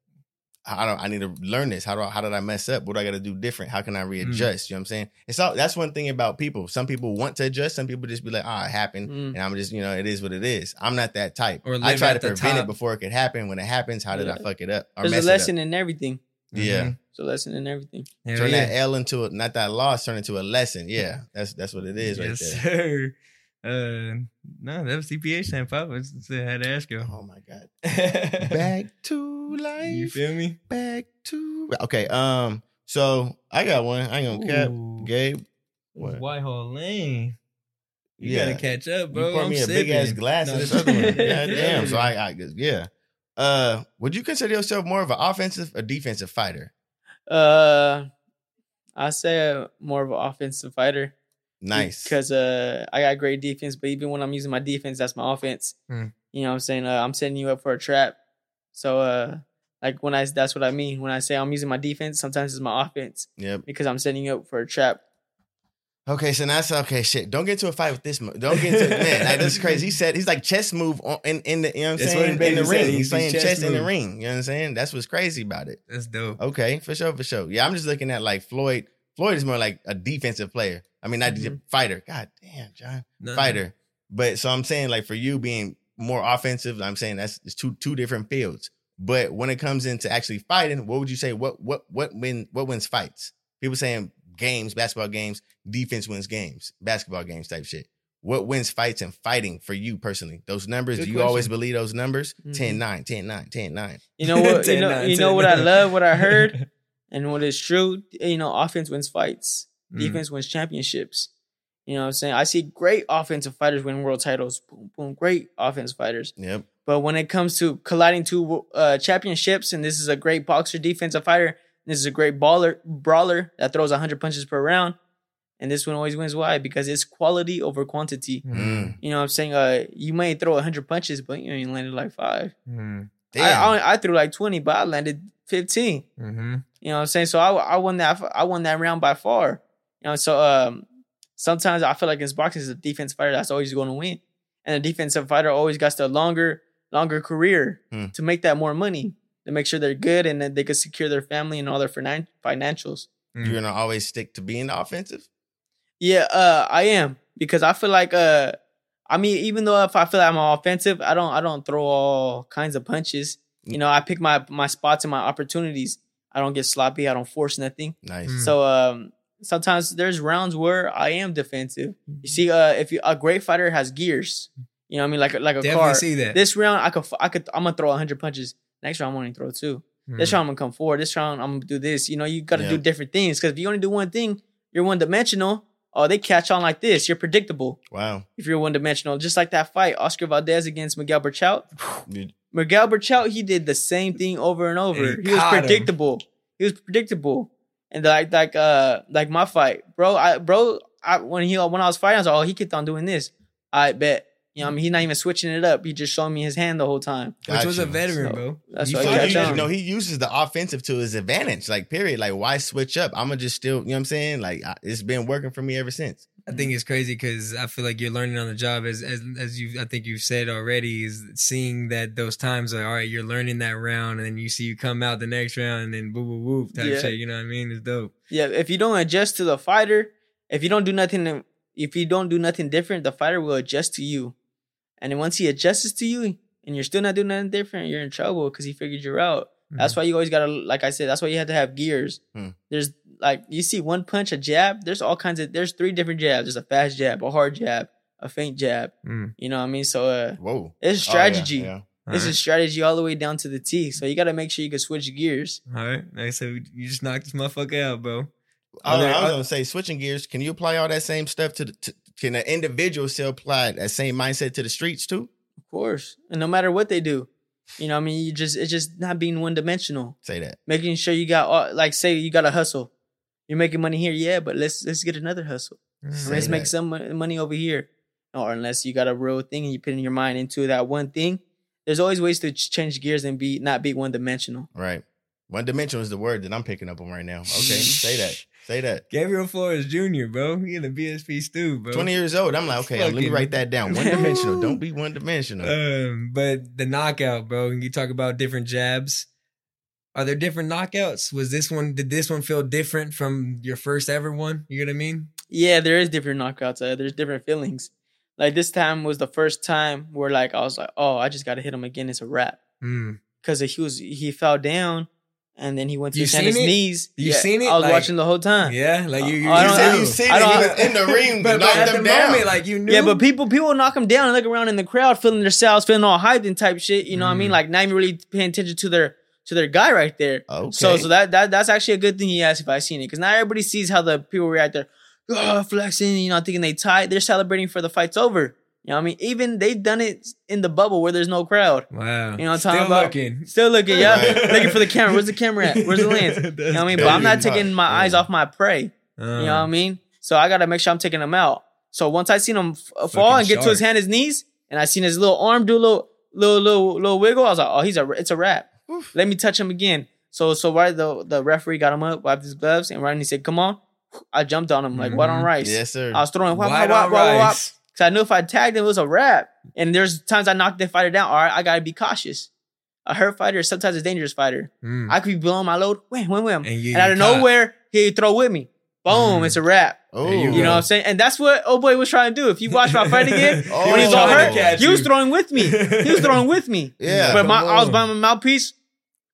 I don't I need to learn this. How do I, how did I mess up? What do I got to do different? How can I Mm. readjust? You know what I'm saying? It's all that's one thing about people. Some people want to adjust. Some people just be like, "Ah, it happened," Mm. and I'm just you know, it is what it is. I'm not that type. Or I try to prevent top. it before it could happen. When it happens, how did I fuck it up? Or There's a lesson in everything. Yeah, Mhm. There's a lesson in everything. Turn yeah. that L into a not that loss, turn into a lesson. Yeah, that's that's what it is right there. sir. Uh, no, that was CPH stand pop. I had to ask you. Oh my god. Back to life. you feel me? Back to okay. Um. So I got one. I ain't gonna cap. Gabe. What? Whitehall Lane. You Yeah. gotta catch up, bro. You pour I'm me a big ass glass No, of this other one. God damn. So I, I guess, yeah. Uh, would you consider yourself more of an offensive or defensive fighter? Uh, I say uh, more of an offensive fighter. Nice. Because uh, I got great defense, but even when I'm using my defense, that's my offense. Hmm. You know what I'm saying? Uh, I'm setting you up for a trap. So, uh, like when I, that's what I mean. When I say I'm using my defense, sometimes it's my offense Yep. because I'm setting you up for a trap. Okay, so that's okay. Shit, don't get into a fight with this. Mo- don't get into man. Like, this is crazy. He said he's like chess move on, in in the you know what I'm That's what saying he in the ring. He's He's playing chess chess in the ring. You know what I'm saying? That's what's crazy about it. That's dope. Okay, for sure, for sure. Yeah, I'm just looking at like Floyd. Floyd is more like a defensive player. I mean, not Mhm. fighter. God damn, John, No, fighter. But so I'm saying like for you being more offensive, I'm saying that's it's two two different fields. But when it comes into actually fighting, what would you say? What what what win what wins fights? People saying games, basketball games, defense wins games, basketball games type shit. What wins fights and fighting for you personally? Those numbers, Good do you always believe those numbers? Mhm. 10 9, 10 9, 10 9. You know what? you know, 10-9, you know what I love, what I heard, and what is true. You know, offense wins fights. Mm. Defense wins championships. You know what I'm saying? I see great offensive fighters win world titles. Boom, boom, great offensive fighters. Yep. But when it comes to colliding two uh, championships, and this is a great boxer defensive fighter, and this is a great baller brawler that throws 100 punches per round, and this one always wins. Why? Because it's quality over quantity. Mm. You know what I'm saying? Uh, you may throw hundred punches, but you ain't landed like five. Mm-hmm. I, I I threw like twenty, but I landed fifteen. Mm-hmm. You know what I'm saying? So I I won that I won that round by far. You know, so um sometimes I feel like in boxing is a defense fighter that's always going to win. And a defensive fighter always got the longer longer career Hmm. to make that more money, to make sure they're good and then they can secure their family and all their finan- financials. You're gonna always stick to being offensive. Yeah, uh, I am because I feel like uh, I mean, even though if I feel like I'm offensive, I don't I don't throw all kinds of punches. You know, I pick my my spots and my opportunities. I don't get sloppy. I don't force nothing. Nice. So um, sometimes there's rounds where I am defensive. You see, uh, if you, a great fighter has gears, you know what I mean, like a- like a Definitely car. see that. This round, I could I could I'm gonna throw hundred punches. Next round, I'm only throw two. This Mm. round, I'm gonna come forward. This round, I'm gonna do this. You know, you got to Yeah. do different things because if you only do one thing, you're one dimensional. Oh, they catch on like this. You're predictable Wow. if you're one dimensional. Just like that fight, Oscar Valdez against Miguel Berchelt. Dude, Miguel Berchelt, he did the same thing over and over. And he he was caught him. predictable. He was predictable. And like like uh like my fight, bro. I bro, I when he when I was fighting, I was like, oh, he kept on doing this. I bet. You know, I mean, he's not even switching it up. He just showing me his hand the whole time. Which was a veteran, So, bro. that's You why I So fought- catch he, you know, he uses the offensive to his advantage. Like, period. Like, why switch up? I'm gonna just still, you know what I'm saying? Like, I- it's been working for me ever since. I think it's crazy because I feel like you're learning on the job as as as you I think you've said already is seeing that those times are all right. You're learning that round, and then you see you come out the next round, and then boo boo woo type Yeah. shit. You know what I mean? It's dope. Yeah, if you don't adjust to the fighter, if you don't do nothing, if you don't do nothing different, the fighter will adjust to you. And then once he adjusts to you, and you're still not doing nothing different, you're in trouble because he figured you out. That's why you always gotta, like I said, that's why you have to have gears. Hmm. There's like you see one punch, a jab. There's all kinds of. There's three different jabs. There's a fast jab, a hard jab, a faint jab. Mm. You know what I mean? So uh, Whoa. it's Oh, yeah, strategy. yeah. It's a strategy all the way down to the T. So you gotta make sure you can switch gears. All right, like I said, you just knocked this motherfucker out, bro. I, Are there- I was are- gonna say, switching gears. Can you apply all that same stuff to the? To, can an individual still apply that same mindset to the streets too? Of course. And no matter what they do, you know, what I mean, you just it's just not being one dimensional. Say that. Making sure you got all- like say you got a hustle. You're making money here, yeah, but let's let's get another hustle. Say let's make some money over here. Or unless you got a real thing and you put in your mind into that one thing, there's always ways to change gears and be not be one dimensional. Right. One dimensional is the word that I'm picking up on right now. Okay, say that. Say that. Gabriel Flores Jr., bro. He in the BSP stew, bro. 20 years old. I'm like, okay, let me write that down. One dimensional. Don't be one dimensional. Um, but the knockout, bro. You talk about different jabs. Are there different knockouts? Was this one? Did this one feel different from your first ever one? You know what I mean? Yeah, there is different knockouts. Uh, there's different feelings. Like this time was the first time where like I was like, oh, I just got to hit him again. It's a wrap. Mm. because he was he fell down and then he went to You his, knees. You seen it? I was Like- watching the whole time. Yeah, like you. you, I you said you seen I it. He was in the ring, but, but knocked at him the down. moment, like you knew. Yeah, but people people knock him down and look around in the crowd, feeling themselves, feeling all hyped and type shit. You know what I mean? Mm. Like not even really paying attention to their to their guy right there. Okay. So so that that that's actually a good thing he asked if I seen it because not everybody sees how the people react. They're oh, flexing, you know, thinking they tied. They're celebrating for the fight's over. You know what I mean? Even they've done it in the bubble where there's no crowd. wow, You know what I'm Still talking about? looking. Still looking, yeah. Right. looking for the camera. Where's the camera at? Where's the lens? You know what I mean? But I'm not taking my eyes off my prey. You know what I mean? So I gotta make sure I'm taking him out. So once I seen him f- uh, fall and get to his hand, his knees, and I seen his little arm do a little, little, little, little wiggle, I was like, oh, he's a, it's a wrap. Let me touch him again. So, so right, the the referee got him up, wiped his gloves, and right, and he said, "Come on." I jumped on him like white on Mhm. rice. Yes, sir. I was throwing White on whop, whop, whop, rice. Cause I knew if I tagged him, it was a wrap. And there's times I knocked the fighter down. All right, I gotta be cautious. A hurt fighter is sometimes a dangerous fighter. Mm. I could be blowing my load, wham, wham, wham. And And, you- out of caught. nowhere, he throw with me. Boom, Mhm. it's a wrap. Oh, There You know what I'm saying? And that's what oh boy was trying to do. If you watch my fight again, Oh, when he was all hurt, he was throwing with me. He was throwing with me. Yeah. But my I was by my mouthpiece,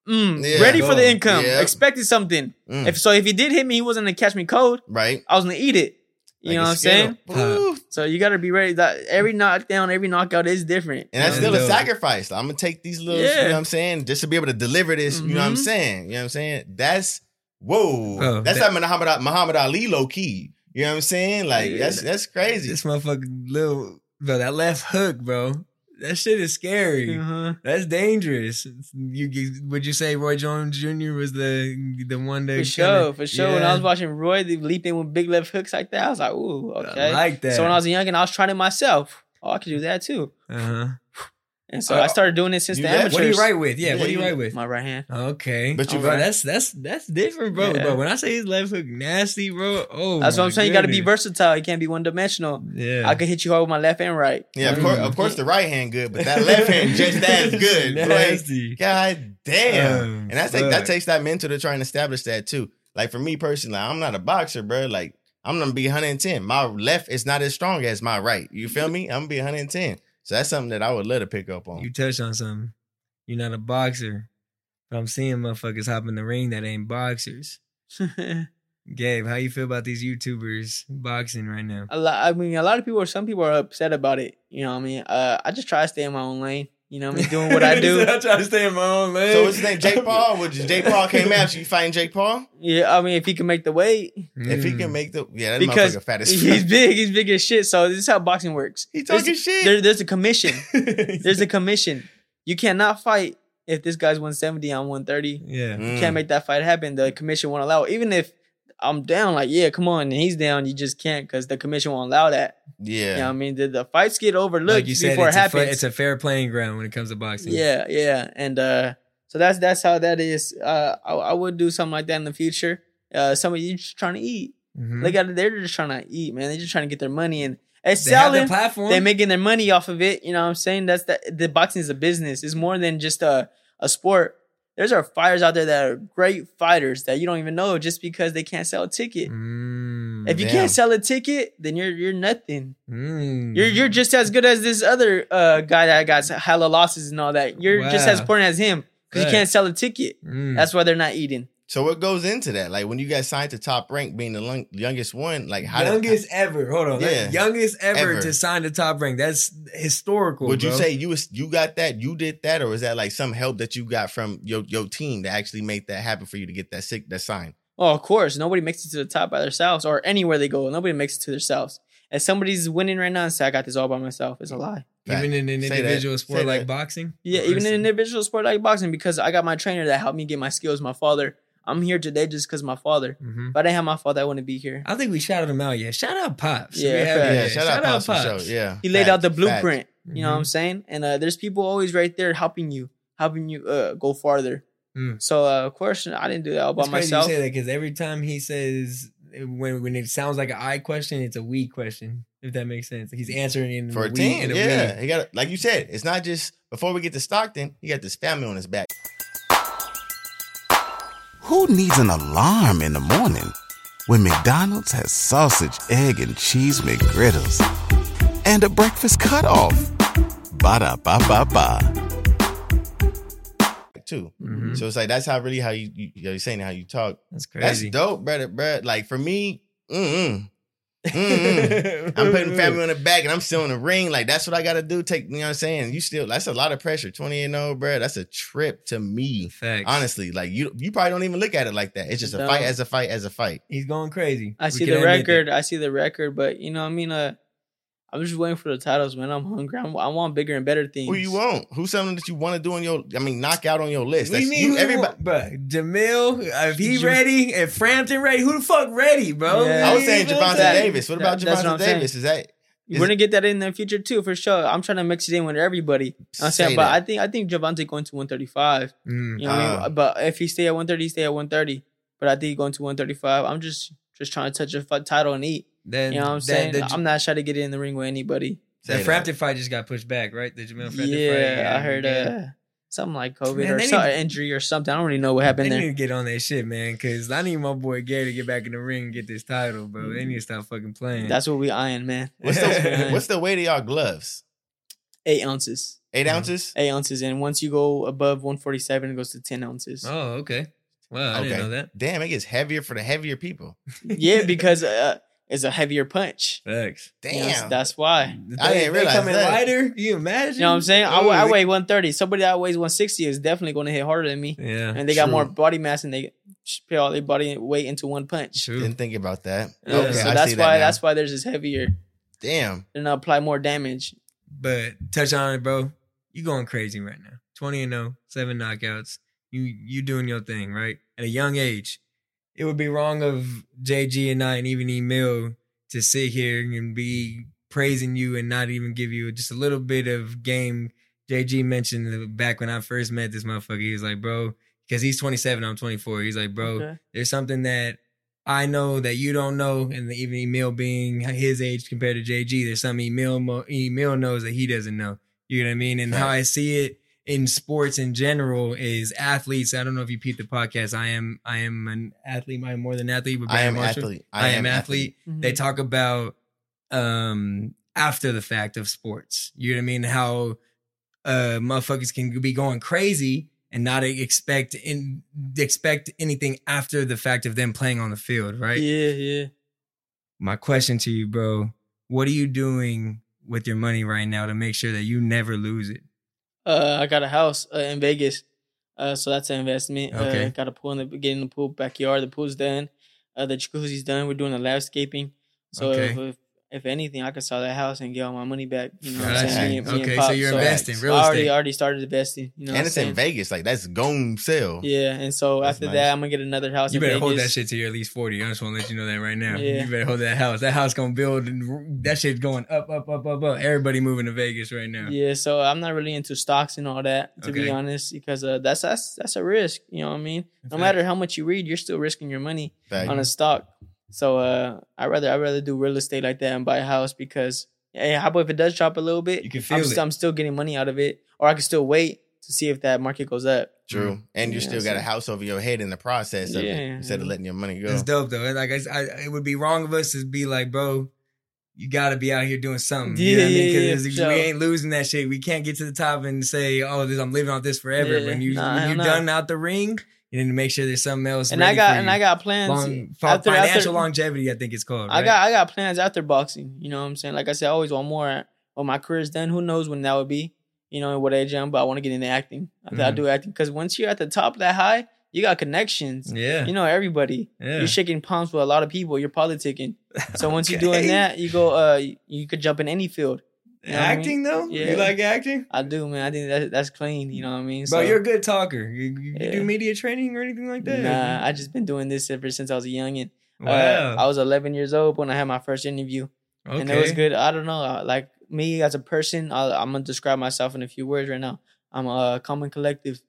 mm, Yeah. ready for the income. Yeah. Expected something. Mm. If so, if he did hit me, he wasn't gonna catch me cold. right. I was gonna eat it. You Like know what I'm saying? Skittle. So you got to be ready. That every knockdown, every knockout is different. And that's Yeah. still a sacrifice. I'm gonna take these little, you Yeah. know what I'm saying, just to be able to deliver this. You know what I'm Mhm. saying? You know what I'm saying? That's whoa. Oh, that's that- like Muhammad Muhammad Ali low key. You know what I'm saying? Like Yeah. that's that's crazy. This motherfucker, little bro, that left hook, bro. That shit is scary. Uh-huh. That's dangerous. You, would you say Roy Jones Jr. was the the one that For kinda- sure, for sure. When I was watching Roy they leap in with big left hooks like that, I was like, ooh, okay. I like that. So when I was young and I was trying it myself, oh, I could do that too. Uh-huh. And so Uh, I started doing it since you the amateurs. what do you write with? Yeah, what do you write with? My right hand. Okay, But you bro, right. that's that's that's different, bro. Yeah. Bro, when I say his left hook nasty, bro, oh, That's what I'm saying. You got to be versatile. You can't be one dimensional. Yeah. I could hit you hard with my left and right. Yeah, of course, of course, the right hand good, but that left hand just as good. Nasty. Like, God damn. Um, and that's like, that takes that mental to try and establish that too. Like for me personally, I'm not a boxer, bro. Like I'm gonna be 110. My left is not as strong as my right. You feel me? I'm gonna be 110. So that's something that I would love to pick up on. You touched on something. You're not a boxer, but I'm seeing motherfuckers hop in the ring that ain't boxers. Gabe, how you feel about these YouTubers boxing right now? a lot. I mean, a lot of people. or Some people are upset about it. You know what I mean? Uh, I just try to stay in my own lane. You know what I mean? Doing what I do. I try to stay in my own lane. So what's his name? Jake Paul? Would Jake Paul came after you fighting Jake Paul? Yeah, I mean, if he can make the weight, If he Mm. can make the yeah, that because motherfucker fat as he's big, he's big as shit. So this is how boxing works. He talking there's, shit. There, there's a commission. there's a commission. You cannot fight if this guy's 170 on 130. Yeah. Mm. You can't make that fight happen. The commission won't allow. it. Even if I'm down, like yeah, come on, and he's down, you just can't because the commission won't allow that. Yeah. You know what I mean? The, the fights get overlooked like you said, before it it's a, happens. fa- it's a fair playing ground when it comes to boxing. Yeah, yeah, and uh, so that's that's how that is. Uh, I, I would do something like that in the future. Uh, some of you just trying to eat. Mhm. Look at it; they're just trying to eat, man. They're just trying to get their money and it's They have the selling. platform. They're making their money off of it. You know what I'm saying? That's the the boxing is a business. It's more than just a a sport. There's are fighters out there that are great fighters that you don't even know just because they can't sell a ticket. Mm, if you damn. can't sell a ticket, then you're you're nothing. mm. You're you're just as good as this other uh, guy that got hella losses and all that. You're just as Wow. important as him because you can't sell a ticket. Mm. That's why they're not eating. So what goes into that? Like when you got signed to top rank, being the lung- youngest one, like how did- youngest ever. Hold on, Yeah. like, youngest ever, Ever. to sign the top rank. That's historical. Would you say you was you got that, you did that, or is that like some help that you got from your your team to actually make that happen for you to get that sick that sign? Oh, of course. Nobody makes it to the top by themselves or anywhere they go. Nobody makes it to themselves. And somebody's winning right now and say I got this all by myself, it's a lie. even in an Say that. individual sport Say like that. boxing? Yeah, even in an individual sport like boxing, because I got my trainer that helped me get my skills, my father. I'm here today just because my father. Mhm. If I didn't have my father, I wouldn't be here. I think we shouted him out. Yeah, shout out pops. Yeah, We have- Yeah, shout, out Pops for sure. Yeah, He laid out the blueprint. facts. You know what I'm Mhm. saying? And uh, there's people always right there helping you, helping you uh, go farther. Mm. So uh, of course I didn't do that all by crazy myself. you say that because every time he says when when it sounds like an I question, it's a we question. If that makes sense, he's answering in For a we, team, in a yeah, we. he got like you said. It's not just before we get to Stockton. He got this family on his back. Who needs an alarm in the morning when McDonald's has sausage, egg, and cheese McGriddles and a breakfast cutoff? Ba da ba ba ba. too. Mhm. So it's like that's how really how you, you you're saying how you talk. That's crazy. That's crazy. dope, brother. Bro, like for me, mm-mm. Mm-mm. I'm putting family on the back and I'm still in the ring. Like that's what I gotta do. Take you know what I'm saying? You still that's a lot of pressure. 20 and old, bro. That's a trip to me. Facts. Honestly. Like you you probably don't even look at it like that. It's just a No. fight as a fight as a fight. He's going crazy. I We see the record. I see the record, but you know, I mean, uh, I'm just waiting for the titles, man. I'm hungry. I'm, I want bigger and better things. Who you want? Who's something that you want to do on your I mean knock out on your list? What do you That's mean? you, everybody everybody, bro, Jamel, uh, if he Jam- ready, if Frampton ready, who the fuck ready, bro? Yeah. I was saying You know what I'm Gervonta saying? Davis. What about that's what Gervonta I'm saying. Davis? Is that We're gonna get that in the future too, for sure. I'm trying to mix it in with everybody. I'm Say saying, but. I think I think Gervonta going to 135. Mm. You know what I Ah. mean? But if he stay at 130, he stay at 130. But I think going to 135. I'm just just trying to touch a title and eat. Then, You know what I'm that- saying? The, I'm not trying to get in the ring with anybody. the Say that. Frampton fight just got pushed back, right? The Jamel Frampton fight. Yeah, I heard yeah. uh, something like COVID Man, or they some injury or something. I don't really know what happened They happened need to get on that shit, man, because I need my boy Gary to get back in the ring and get this title, bro. They need to stop fucking playing. That's what we eyeing, man. what's the what's the weight of y'all gloves? Eight ounces. Eight ounces? Eight ounces. And once you go above 147, it goes to 10 ounces. oh, okay. Wow, I didn't know that. Damn, it gets heavier for the heavier people. yeah, because uh, it's a heavier punch. Thanks. Damn. You know, that's, that's why. I didn't They realize coming that. lighter. You imagine? You know what I'm saying? I, weigh- I weigh 130. Somebody that weighs 160 is definitely going to hit harder than me. Yeah. And they got more body mass and they put all their body weight into one punch. True. Didn't think about that. Yeah, Okay, so I that's see why that now. that's why there's this heavier. Damn. They're gonna apply more damage. But touch on it, bro. You going crazy right now. 20 and 0, seven knockouts. You you doing your thing, right? At a young age. It would be wrong of JG and I and even Emil to sit here and be praising you and not even give you just a little bit of game. JG mentioned back when I first met this motherfucker, he was like, bro, because he's 27, I'm 24. He's like, bro, Okay. there's something that I know that you don't know, and even Emil being his age compared to JG, there's something Emil Emil knows that he doesn't know. You know what I mean? And how I see it in sports in general is athletes. I don't know if you peep the podcast. I am I am an athlete. I am more than athlete. But I am Marshall. athlete. I, am athlete. Mhm. They talk about um after the fact of sports. You know what I mean? How uh motherfuckers can be going crazy and not expect in expect anything after the fact of them playing on the field, right? Yeah, yeah. My question to you, bro, what are you doing with your money right now to make sure that you never lose it? Uh, I got a house uh, in Vegas, uh, so that's an investment. Okay. Uh, got a pool in the getting the pool backyard. The pool's done. Uh, the jacuzzi's done. We're doing the landscaping. So Okay. if, if if anything, I could sell that house and get all my money back. You know what I'm Gotcha. saying? Me and- me and Okay, so you're investing, real I already estate. already started investing. You know, and I'm it's in? Vegas. Like that's gone sell. Yeah, and so That's after nice. that, I'm gonna get another house. You in better Vegas. hold that shit till you're at least 40. I just want to let you know that right now. Yeah. You better hold that house. That house gonna build and that shit going up, up, up, up, up. Everybody moving to Vegas right now. Yeah, so I'm not really into stocks and all that, to Okay. be honest, because uh, that's that's that's a risk. You know what I mean? No matter how much you read, you're still risking your money Fact. on a stock. So uh, I rather I rather do real estate like that and buy a house because hey, how about if it does drop a little bit? You can I'm, feel st- it. I'm still getting money out of it, or I can still wait to see if that market goes up. True. And you Yeah, still got a house over your head in the process of it Yeah, instead of letting your money go. It's dope though. Like I, I, it would be wrong of us to be like, bro, you got to be out here doing something. you know what I Yeah, mean? yeah, yeah, Because we ain't losing that shit. We can't get to the top and say, oh, this, I'm living off this forever. Yeah, when you nah, when you're no. done out the ring, you need to make sure there's something else. And I got and. I got plans Long, after- financial after- longevity. I think it's called. I got I got plans after boxing. You know what I'm saying? Like I said, I always want more. When my career's done, who knows when that would be? You know, and what age I'm, but I want to get into acting. I, I Mhm. do acting because once you're at the top that high, you got connections. Yeah. You know everybody. Yeah. You're shaking palms with a lot of people. You're politicking. So once you're doing that, you go. Uh, you could jump in any field. You know what I mean? acting though. Yeah. You like acting, I do, man. I think that that's clean. You know what I mean? bro? You're a good talker. You, you, Yeah. do media training or anything like that? Nah, I just been doing this ever since I was a youngin. Wow. Uh, I was 11 years old when I had my first interview. and it was good. I don't know, uh, like me as a person, I, I'm gonna describe myself in a few words right now. I'm a calm and collective.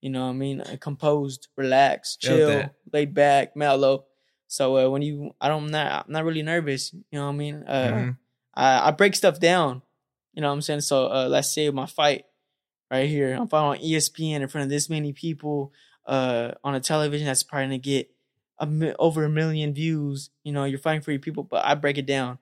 You know what I mean? Uh, Composed, relaxed, chill, laid back, mellow. So uh, when you, I don't, I'm not, I'm not really nervous. You know what I mean? Uh, Mhm. I, I break stuff down. You know what I'm saying? So uh, let's say my fight right here. I'm fighting on ESPN in front of this many people uh, on a television that's probably gonna get a mi- over a million views. You know, you're fighting for your people, but I break it down.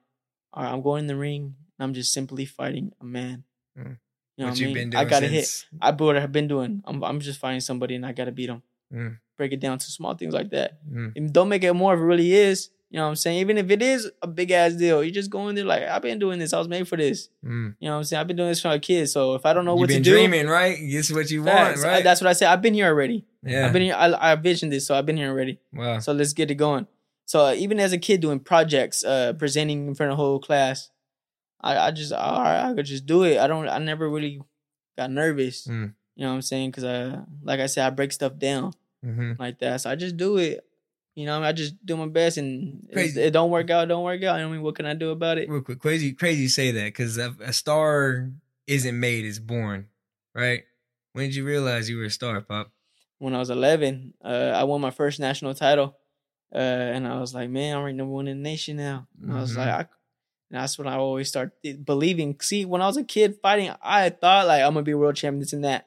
All right, I'm going in the ring and I'm just simply fighting a man. Mm. You know What what, I you mean? I gotta hit. I do what I've been doing. I'm I'm just fighting somebody and I gotta beat them. Mm. Break it down to small things like that. Mm. And don't make it more if it really is. You know what I'm saying? Even if it is a big ass deal, you just go in there like, I've been doing this. I was made for this. Mm. You know what I'm saying? I've been doing this from a kid. So if I don't know You've what to been do, dreaming, right? This is what you want, facts. right? That's what I said. I've been here already. Yeah. I've been here. I, I visioned this, so I've been here already. Wow. So let's get it going. So uh, even as a kid doing projects, uh, presenting in front of the whole class, I, I just all right, I could just do it. I don't. I never really got nervous. Mm. You know what I'm saying? Because I, like I said, I break stuff down Mhm. like that. So I just do it. You know, I just do my best, and it don't work out. Don't work out. I mean, what can I do about it? Real quick, crazy, crazy say that because a, a star isn't made; it's born, right? When did you realize you were a star, Pop? when I was 11, uh, I won my first national title. Uh, and I was like, man, I'm ranked number one in the nation now. And I was Mhm. like, I, and that's when I always start believing. See, when I was a kid fighting, I thought like I'm gonna be a world champion, this and that.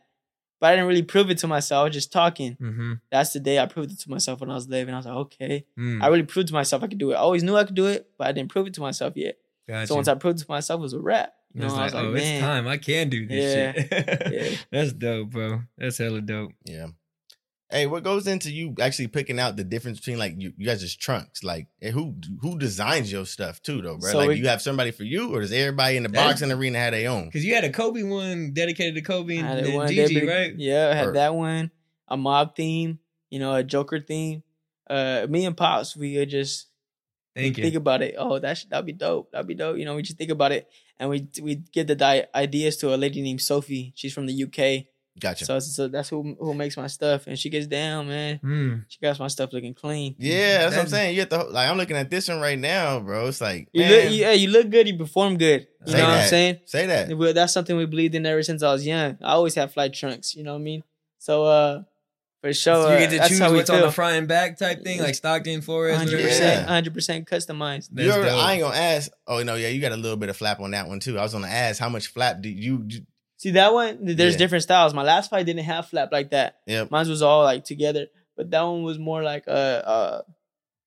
But I didn't really prove it to myself. I was just talking. Mm-hmm. That's the day I proved it to myself when I was 11. I was like, okay. Mm. I really proved to myself I could do it. I always knew I could do it, but I didn't prove it to myself yet. Gotcha. So once I proved it to myself, it was a wrap. You know, It's I was like, oh, man, it's time. I can do this Yeah. shit. Yeah. That's dope, bro. That's hella dope. Yeah. Hey, what goes into you actually picking out the difference between like you, you guys' trunks? Like, who who designs your stuff too, though, bro? So like, we- you have somebody for you, or does everybody in the boxing arena have their own? Because you had a Kobe one dedicated to Kobe and, and one Gigi, Debbie- right? Yeah, I had Or- that one, a mob theme, you know, a Joker theme. Uh, me and Pops, we would just Thank you. think about it. Oh, that should, that'd be dope. That'd be dope. You know, we just think about it. and we we give the di- ideas to a lady named Sophie. She's from the UK. Gotcha. So, so that's who who makes my stuff, and she gets down, man. Mm. She got my stuff looking clean. Yeah, that's, what I'm saying. You have to like I'm looking at this one right now, bro. It's like You look, you, hey, you look good. You perform good. You Say know what that. I'm saying? say that. Well, that's something we believed in ever since I was young. I always have flight trunks. You know what I mean? So, uh, for sure, So you uh, get to that's choose how we what's on the front and back type thing, like Stockton, Flores, hundred percent, hundred percent customized. You That's. I ain't gonna ask. Oh no, yeah, you got a little bit of flap on that one too. I was gonna ask how much flap do you? you See that one? There's Yeah. different styles. My last fight didn't have flap like that. Yeah, Mine was all like together, but that one was more like uh uh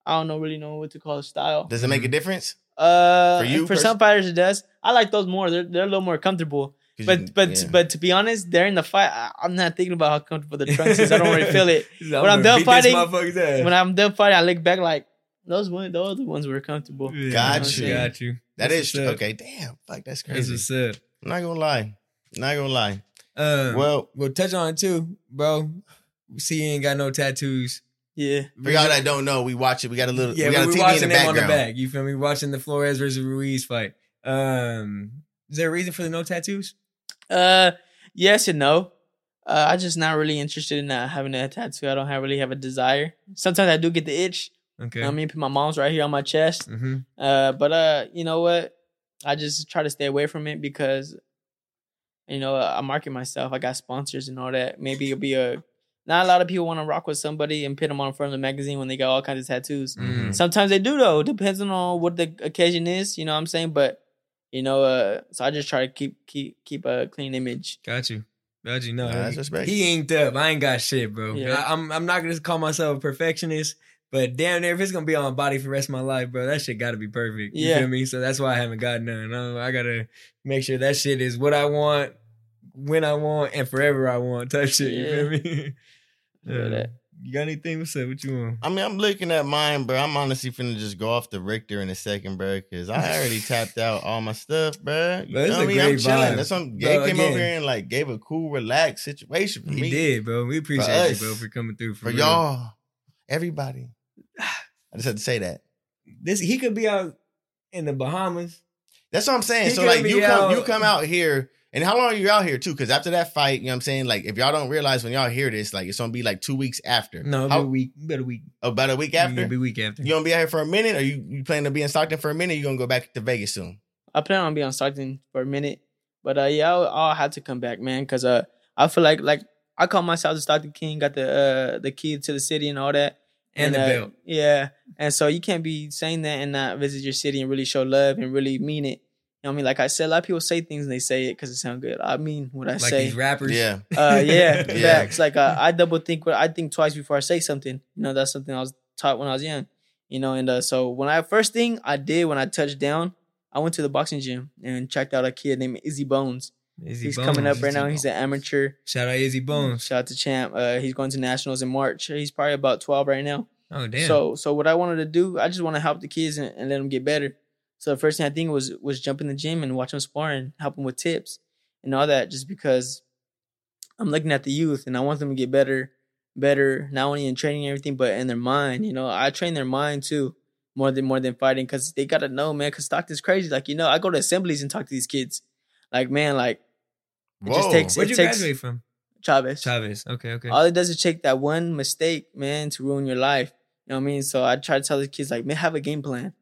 I don't know really know what to call a style. Does it make a difference? Uh, For you for pers- some fighters it does. I like those more. They're they're a little more comfortable. But you can- but yeah. but to be honest, during the fight, I, I'm not thinking about how comfortable the trunks is. I don't really feel it. He's When I'm gonna done fighting, when I'm done fighting, I look back like those one, those other ones were comfortable. Yeah, Got you. Got you. that That's is okay. Damn, fuck, that's That's crazy. what's up. I'm not gonna lie. Not gonna lie. Um, Well, we'll touch on it too, bro. See you ain't got no tattoos. Yeah, for y'all that don't know, we watch it. We got a little. Yeah, we got a TV watching in the them on the back. You feel me? Watching the Flores versus Ruiz fight. Um, is there a reason for the no tattoos? Uh, yes and no. Uh, I'm just not really interested in uh, having a tattoo. I don't have, really have a desire. Sometimes I do get the itch. Okay. I mean, put my mom's right here on my chest. mm-hmm. Uh, but uh, you know what? I just try to stay away from it because, you know, I market myself. I got sponsors and all that. Maybe it'll be a. Not a lot of people want to rock with somebody and put them on front of the magazine when they got all kinds of tattoos. Mhm. Sometimes they do though. Depends on what the occasion is. You know what I'm saying? But you know, uh, so I just try to keep keep keep a clean image. Got you. Got you. No, Nah, that's he- respect. He inked up. I ain't got shit, bro. Yeah. I, am I'm not gonna call myself a perfectionist, but damn near if it's gonna be on my body for the rest of my life, bro, that shit got to be perfect. You Yeah. feel me? So that's why I haven't got none. I, I gotta make sure that shit is what I want, when I want, and forever I want. Type shit. You feel me? Feel Uh. You got anything? What's up? What you want? I mean, I'm looking at mine, bro. I'm honestly finna just go off the Richter in a second, bro, because I already tapped out all my stuff, bro. You Bro, know a what I mean? I'm great chilling. vibe. That's what Bro, Gabe came over here and like gave a cool, relaxed situation for He me. did, bro. We appreciate us. you, bro, for coming through. For, for real. y'all, everybody. I just had to say that. this he could be out in the Bahamas. That's what I'm saying. He so like you come out- you come out here and how long are you out here too? Because after that fight, you know what I'm saying? Like if y'all don't realize when y'all hear this, like it's gonna be like two weeks after. No, How- about a week. About a week. about a week after? Be a week after. You gonna be out here for a minute or you, you plan to be in Stockton for a minute? You gonna go back to Vegas soon? I plan on being on Stockton for a minute, but uh, yeah, I'll, I'll have to come back, man, because uh, I feel like like I call myself the Stockton King, got the uh the key to the city and all that, And the uh, belt. Yeah, and so you can't be saying that and not visit your city and really show love and really mean it. You know what I mean? Like I said, a lot of people say things and they say it because it sounds good. I mean what I say. Like say. these rappers. Yeah. Uh, yeah, Yeah. facts. Like uh, I double think. what I think twice before I say something. You know, that's something I was taught when I was young. You know, and uh, so when I first thing I did when I touched down, I went to the boxing gym and checked out a kid named Izzy Bones. Izzy he's coming up Bones, right now. Izzy He's an amateur. Shout out Izzy Bones. Shout out to Champ. Uh, he's going to nationals in March. He's probably about twelve right now. Oh damn. So so what I wanted to do, I just want to help the kids and, and let them get better. So the first thing I think was was jump in the gym and watch them spar and help them with tips and all that. Just because I'm looking at the youth and I want them to get better, better not only in training and everything, but in their mind. You know, I train their mind too more than more than fighting because they gotta know, man. Because Stockton's crazy. Like you know, I go to assemblies and talk to these kids. Like man, like it just Whoa. takes. Where'd it you takes graduate from? Chavez. Chavez. Okay, okay. All it does is take that one mistake, man, to ruin your life. You know what I mean? So I try to tell the kids, like, man, have a game plan.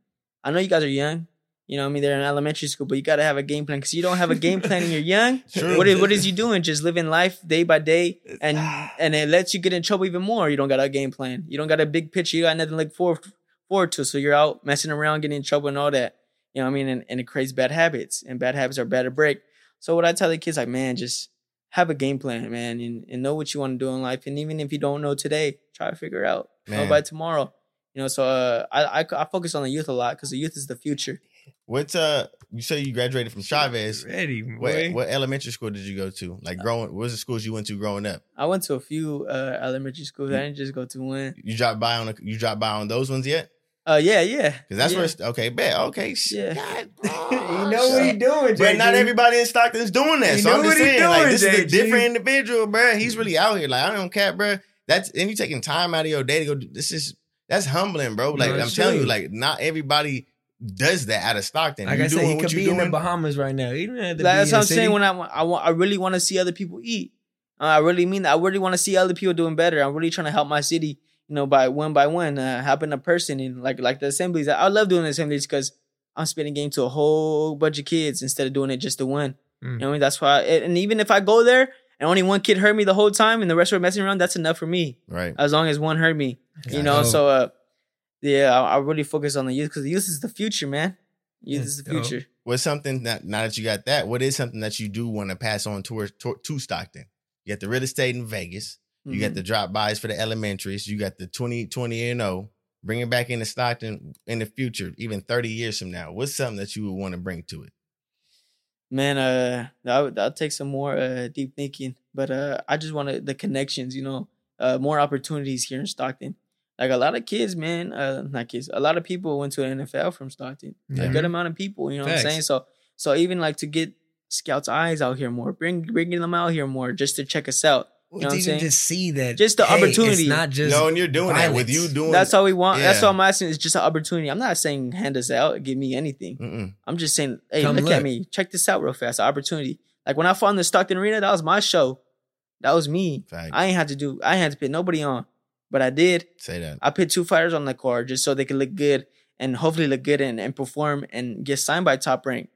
I know you guys are young. You know I mean? They're in elementary school, but you got to have a game plan because you don't have a game plan and you're young. True. What is, what is you doing? Just living life day by day, and and it lets you get in trouble even more. You don't got a game plan. You don't got a big picture. You got nothing to look forward forward to. So you're out messing around, getting in trouble, and all that. You know what I mean? And, and it creates bad habits, and bad habits are bad to break. So what I tell the kids, like, man, just have a game plan, man, and, and know what you want to do in life. And even if you don't know today, try to figure out. Know by tomorrow. You know, so uh, I, I I focus on the youth a lot because the youth is the future. What's uh you say you graduated from Chavez. Ready, What what elementary school did you go to? Like growing what was the schools you went to growing up? I went to a few uh, elementary schools. I didn't just go to one. You dropped by on a, you dropped by on those ones yet? Uh, yeah, yeah. Because that's yeah. where it's okay, bet. Okay, shit. Yeah. you know what he doing, But not everybody in Stockton's doing that. You so know I'm just what he saying, like, doing, this is a different individual, bro. He's really out here. Like, I don't care, bro. That's and you taking time out of your day to go. This is that's humbling, bro. Like No, I'm it's telling you, like not everybody does that out of Stockton. Like you I said, he could you be in the? Bahamas right now. He don't have to Like, be that's what I'm saying. When I want, I want, I really want to see other people eat. Uh, I really mean that. I really want to see other people doing better. I'm really trying to help my city. You know, by one by one, uh, helping a person in like like the assemblies. I love doing the assemblies because I'm spitting game to a whole bunch of kids instead of doing it just to one. You know what I mean? That's why. and even if I go there and only one kid heard me the whole time, and the rest were messing around, that's enough for me. Right. As long as one heard me. You know. So, uh, yeah, I, I really focus on the youth because the youth is the future, man. Youth is the future. What's something that now that you got that, what is something that you do want to pass on towards to, to Stockton? You got the real estate in Vegas. You got Mhm. the drop bys for the elementaries. You got the 20, 20 and 0. Bring it back into Stockton in the future, even 30 years from now. What's something that you would want to bring to it? Man, uh, that would that'll take some more uh deep thinking. But uh, I just want the connections, you know, uh, more opportunities here in Stockton. Like a lot of kids, man, uh, not kids, a lot of people went to the NFL from Stockton. Yeah. A good amount of people, you know what I'm saying? So, so even like to get scouts' eyes out here more, bring bringing them out here more, just to check us out. You know what I'm even saying? just see that. Just the hey, opportunity. It's not just no, and you're doing that with you doing That's all we want. That's all I'm asking. Is just an opportunity. I'm not saying hand us out, give me anything. Mm-mm. I'm just saying, hey, Come look, look. at me. Check this out real fast. Opportunity. Like when I fought in the Stockton Arena, that was my show. That was me. Facts. I ain't had to do. I ain't had to put nobody on, but I did. Say that. I put two fighters on the card just so they could look good and hopefully look good and, and perform and get signed by Top Rank.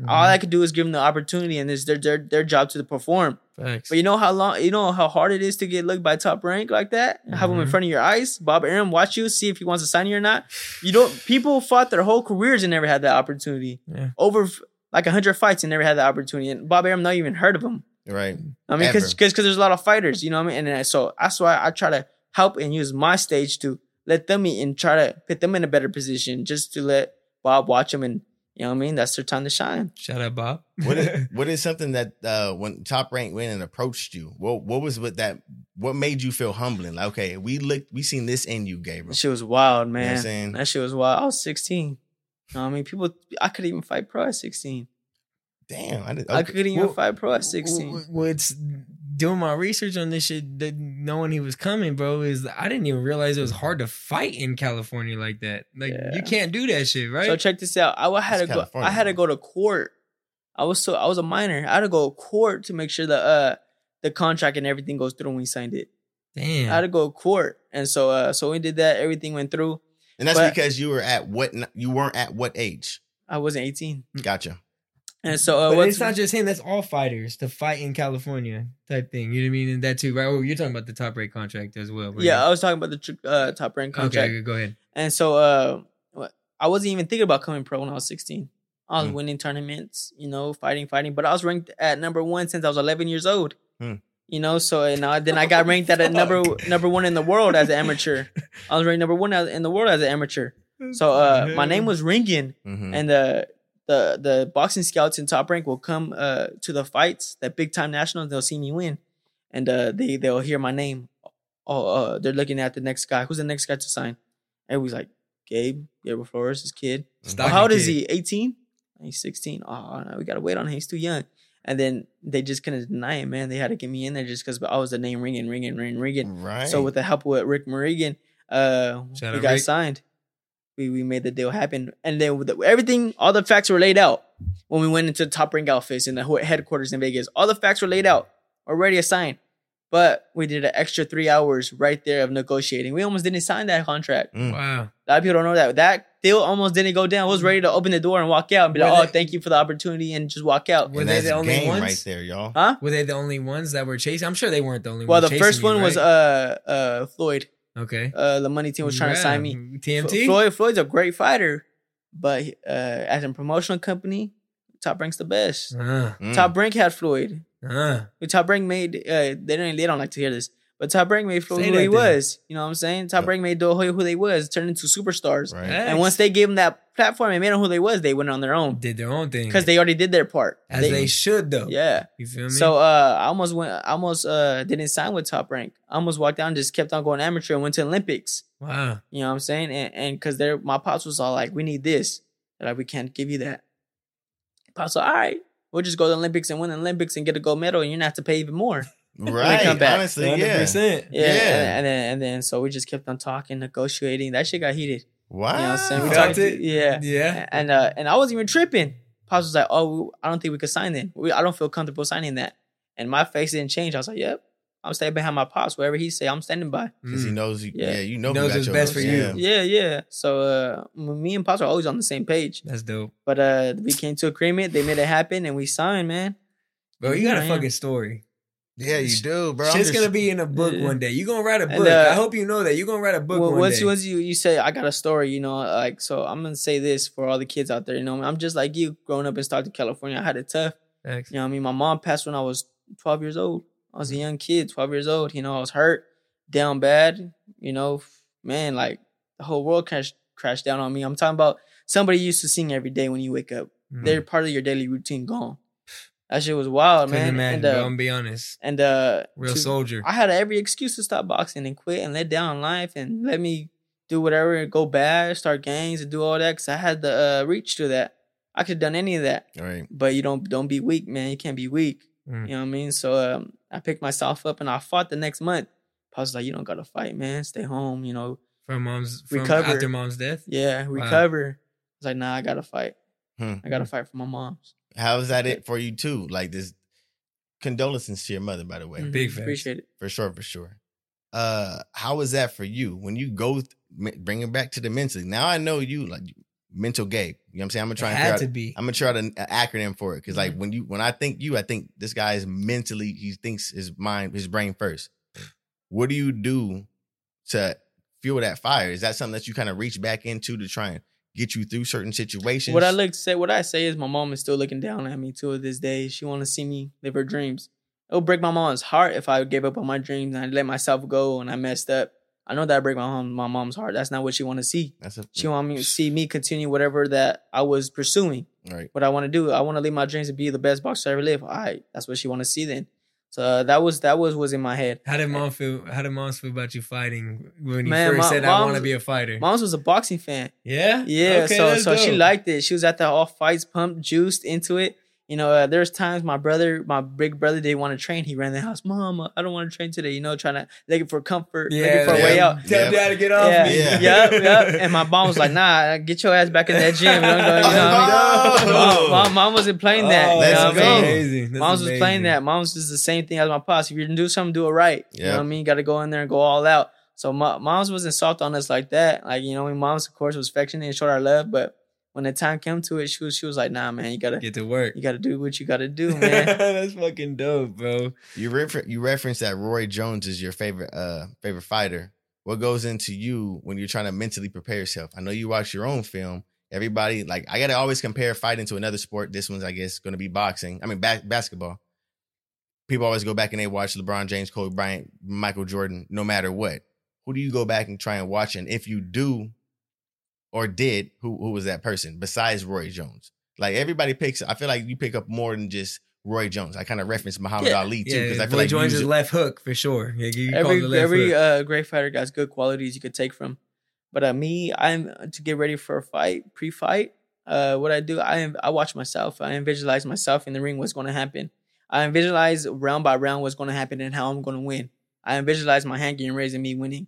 Mm-hmm. All I could do is give them the opportunity, and it's their their their job to perform. Facts. But you know how long, you know how hard it is to get looked by top rank like that. Have them in front of your eyes. Bob Arum watch you, see if he wants to sign you or not. You don't. People fought their whole careers and never had that opportunity. Yeah. Over like hundred fights and never had that opportunity. And Bob Arum not even heard of him. Right. I mean, because because there's a lot of fighters, you know what I mean. And so that's why I try to help and use my stage to let them eat and try to put them in a better position, just to let Bob watch them and you know what I mean. That's their time to shine. Shout out, Bob. What is, what is something that uh when top rank went and approached you? What what was with that? What made you feel humbling? Like, okay, we looked, we seen this in you, Gabriel. That shit was wild, You know what man. I'm saying? That shit was wild. I was 16. You know what I mean, people, I could even fight pro at 16. Damn, I, did, I couldn't even Well, fight pro at 16. Well, well, it's doing my research on this shit, that knowing he was coming, bro. Is I didn't even realize it was hard to fight in California like that. Like Yeah. you can't do that shit, right? So check this out. I had It's to go. I had to go to court. I was so I was a minor. I had to go to court to make sure the uh the contract and everything goes through when we signed it. Damn. I had to go to court, and so uh so we did that. Everything went through. and that's but- because you were at what? You weren't at what age? I wasn't 18, Gotcha. And so uh, but it's not just him. That's all fighters to fight in California type thing. You know what I mean? And that too, right? Oh, you're talking about the top rank contract as well. right? yeah, I was talking about the uh, top rank contract. Okay, go ahead. And so uh what- I wasn't even thinking about coming pro when I was 16. I was Hmm. winning tournaments, you know, fighting, fighting, but I was ranked at number one since I was 11 years old. Hmm. You know, so and I, then I got ranked at a number number one in the world as an amateur. I was ranked number one in the world as an amateur. So uh, my name was ringing, Mhm. and the the the boxing scouts in top rank will come uh to the fights, that big time nationals. They'll see me win, and uh, they they'll hear my name. Oh, uh, they're looking at the next guy. Who's the next guy to sign? Everybody's like, Gabe, Gabriel Flores, his kid. Stocky how old is he? 18? He's 16. Oh, no, we gotta wait on him. He's too young. And then they just couldn't deny it, man. They had to get me in there just because I was the name ringing, ringing, ringing, ringing. Right. So with the help with Rick Mirigian, uh, Shout we got Rick. signed. We we made the deal happen, and then with the, everything, all the facts were laid out when we went into the Top Rank office in the headquarters in Vegas. All the facts were laid out, already assigned, but we did an extra three hours right there of negotiating. We almost didn't sign that contract. Mm. Wow. A lot of people don't know that. That deal almost didn't go down. I was ready to open the door and walk out and be like, Were "Oh, thank you for the opportunity," and just walk out. Were and they that's the only game ones? right there, y'all. Huh? Were they the only ones that were chasing? I'm sure they weren't the only Well, ones. Well, the first chasing you, one was uh uh Floyd. Okay. Uh, the money team was trying to sign me. TMT. Floyd Floyd's a great fighter, but uh, as a promotional company, Top Rank's the best. Uh, Mm. Top Rank had Floyd. uh. Top Rank made uh, they don't they don't like to hear this, but Top Rank made Floyd Say who that he then. was. You know what I'm saying? Top Rank made Doe who they was, turned into superstars. Right. And once they gave them that platform and made them who they was, they went on their own did their own thing because they already did their part. as they, should though. yeah. You feel me? So uh, I almost went. I almost uh didn't sign with Top Rank. I almost walked down, just kept on going amateur, and went to Olympics. wow. You know what I'm saying? And and because they're my pops was all like, we need this. They're like, we can't give you that. Pops like, all right, we'll just go to the Olympics and win the Olympics and get a gold medal, and you're gonna have to pay even more. Right. come back. Honestly, yeah. 100%. Yeah. Yeah. And, and then and then so we just kept on talking, negotiating. That shit got heated. Wow. You know what I'm saying? We talked- it? Yeah. Yeah. And uh, and I wasn't even tripping. Pops was like, "Oh, I don't think we could sign that. We, I don't feel comfortable signing that." And my face didn't change. I was like, "Yep, I'm staying behind my pops. Whatever he say, I'm standing by." Because he knows you. Yeah, Yeah. you know He knows got what's your best for you. Yeah. Yeah, yeah. So uh, me and pops are always on the same page. That's dope. But uh, we came to agreement. They made it happen, and we signed, man. Bro, you got a fucking story. Yeah, you do, bro. I'm Shit's just- gonna be in a book Yeah. one day. You're gonna write a And, book. uh, I hope you know that. You're gonna write a book Well, one once, day. once you you say I got a story, you know, like so, I'm gonna say this for all the kids out there. You know, I'm just like you, growing up in Stockton, California. I had it tough. Thanks. You know, what I mean, my mom passed when I was 12 years old. I was a young kid, 12 years old. You know, I was hurt, down bad. You know, man, like the whole world crashed crashed down on me. I'm talking about somebody you used to sing every day when you wake up. Mhm. They're part of your daily routine gone. That shit was wild, Couldn't man. imagine, and, bro. uh, I'm gonna be honest. and uh Real to- soldier. I had every excuse to stop boxing and quit and let down life and let me do whatever and go bad, start gangs and do all that because I had the uh, reach to that. I could have done any of that. Right. But you don't don't be weak, man. You can't be weak. Mm. You know what I mean? So um, I picked myself up and I fought the next month. I was like, you don't gotta fight, man. Stay home. You know, From mom's from recover after mom's death. Yeah, Wow. recover. I was like, nah, I gotta fight. Hmm. I gotta fight for my mom's. How is that it for you too? Like this condolences to your mother, by the way. Mhm. Big facts. Appreciate it. For sure, for sure. Uh, how is that for you when you go th- bring it back to the mentally? Now I know you like mental Gabe. You know what I'm saying? I'm gonna try It and had figure to out, be. I'm gonna try to an acronym for it because Mm-hmm. like when you when I think you, I think this guy is mentally he thinks his mind his brain first. What do you do to fuel that fire? Is that something that you kind of reach back into to try and get you through certain situations? What I look say, what I say is, my mom is still looking down at me to this day. She want to see me live her dreams. It would break my mom's heart if I gave up on my dreams and I let myself go and I messed up. I know that break my mom, my mom's heart. That's not what she want to see. That's a She want me to see me continue whatever that I was pursuing. right. What I want to do, I want to live my dreams to be the best boxer I ever live. All right, that's what she want to see then. So uh, that was that was was in my head. How did mom feel? How did moms feel about you fighting when you Man, first my- said, "I want to be a fighter"? Mom's was a boxing fan. yeah, Yeah, Okay, so so she liked it. She was at the all fights, pumped, juiced into it. You know, uh, there's times my brother, my big brother, didn't want to train. He ran the house, Mom, I don't want to train today. You know, trying to looking for comfort, looking Yeah, for a way out. Tell Yeah. dad to get off Yeah, me. Yeah. yep, yep. And my mom was like, Nah, get your ass back in that gym. You know, you know, what I mean? Oh. Mom, mom wasn't playing that. Oh, you that's know what I mean? amazing. That's Mom's was playing amazing. that. Mom's is the same thing as my pops. If you're gonna do something, do it right. You know what I mean? You gotta go in there and go all out. So mo- moms wasn't soft on us like that. Like, you know, my mean, moms of course was affectionate and showed our love, but when the time came to it, she was she was like, nah, man, you gotta Get to work. you gotta do what you gotta do, man. That's fucking dope, bro. You refer- you referenced that Roy Jones is your favorite uh favorite fighter. What goes into you when you're trying to mentally prepare yourself? I know you watch your own film. Everybody like I gotta always compare fighting to another sport. This one's I guess going to be boxing. I mean ba- basketball. People always go back and they watch LeBron James, Kobe Bryant, Michael Jordan, no matter what. Who do you go back and try and watch? And if you do or did, who who was that person besides Roy Jones? Like everybody picks. I feel like you pick up more than just Roy Jones. I kind of reference Muhammad Yeah. Ali too Yeah, because I feel Roy like you Jones use is left hook for sure. Yeah, you every it left every hook. uh, great fighter got good qualities you could take from. But uh, me, I'm to get ready for a fight, pre-fight. Uh, what I do, I I watch myself. I visualize myself in the ring. What's going to happen? I visualize round by round what's going to happen and how I'm going to win. I visualize my hand getting raised and me winning.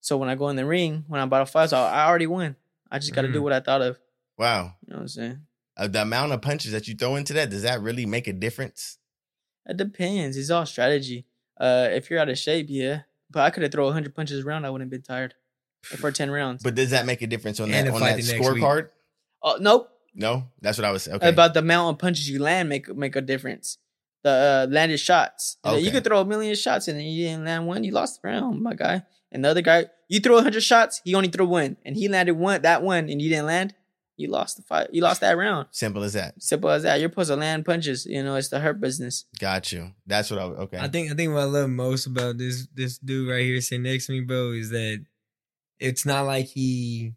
So when I go in the ring, when I'm about to fight, so I already win. I just got to do Mhm. what I thought of. wow. You know what I'm saying? Uh, the amount of punches that you throw into that does that really make a difference? It depends. It's all strategy. Uh, if you're out of shape, yeah. But I could have thrown 100 punches around. I wouldn't have been tired for 10 rounds. But does that make a difference on And that to on that the next week. scorecard? Oh nope. No, that's what I was okay. About the amount of punches you land make make a difference. The uh, landed shots. Uh, You Okay. could throw a million shots and you didn't land one. You lost the round, my guy. And the other guy, you throw hundred shots, he only threw one, and he landed one that one, and you didn't land. You lost the fight. You lost that round. Simple as that. Simple as that. You're supposed to land punches. You know, it's the hurt business. Got you. That's what I okay. I think I think what I love most about this this dude right here sitting next to me, bro, is that it's not like he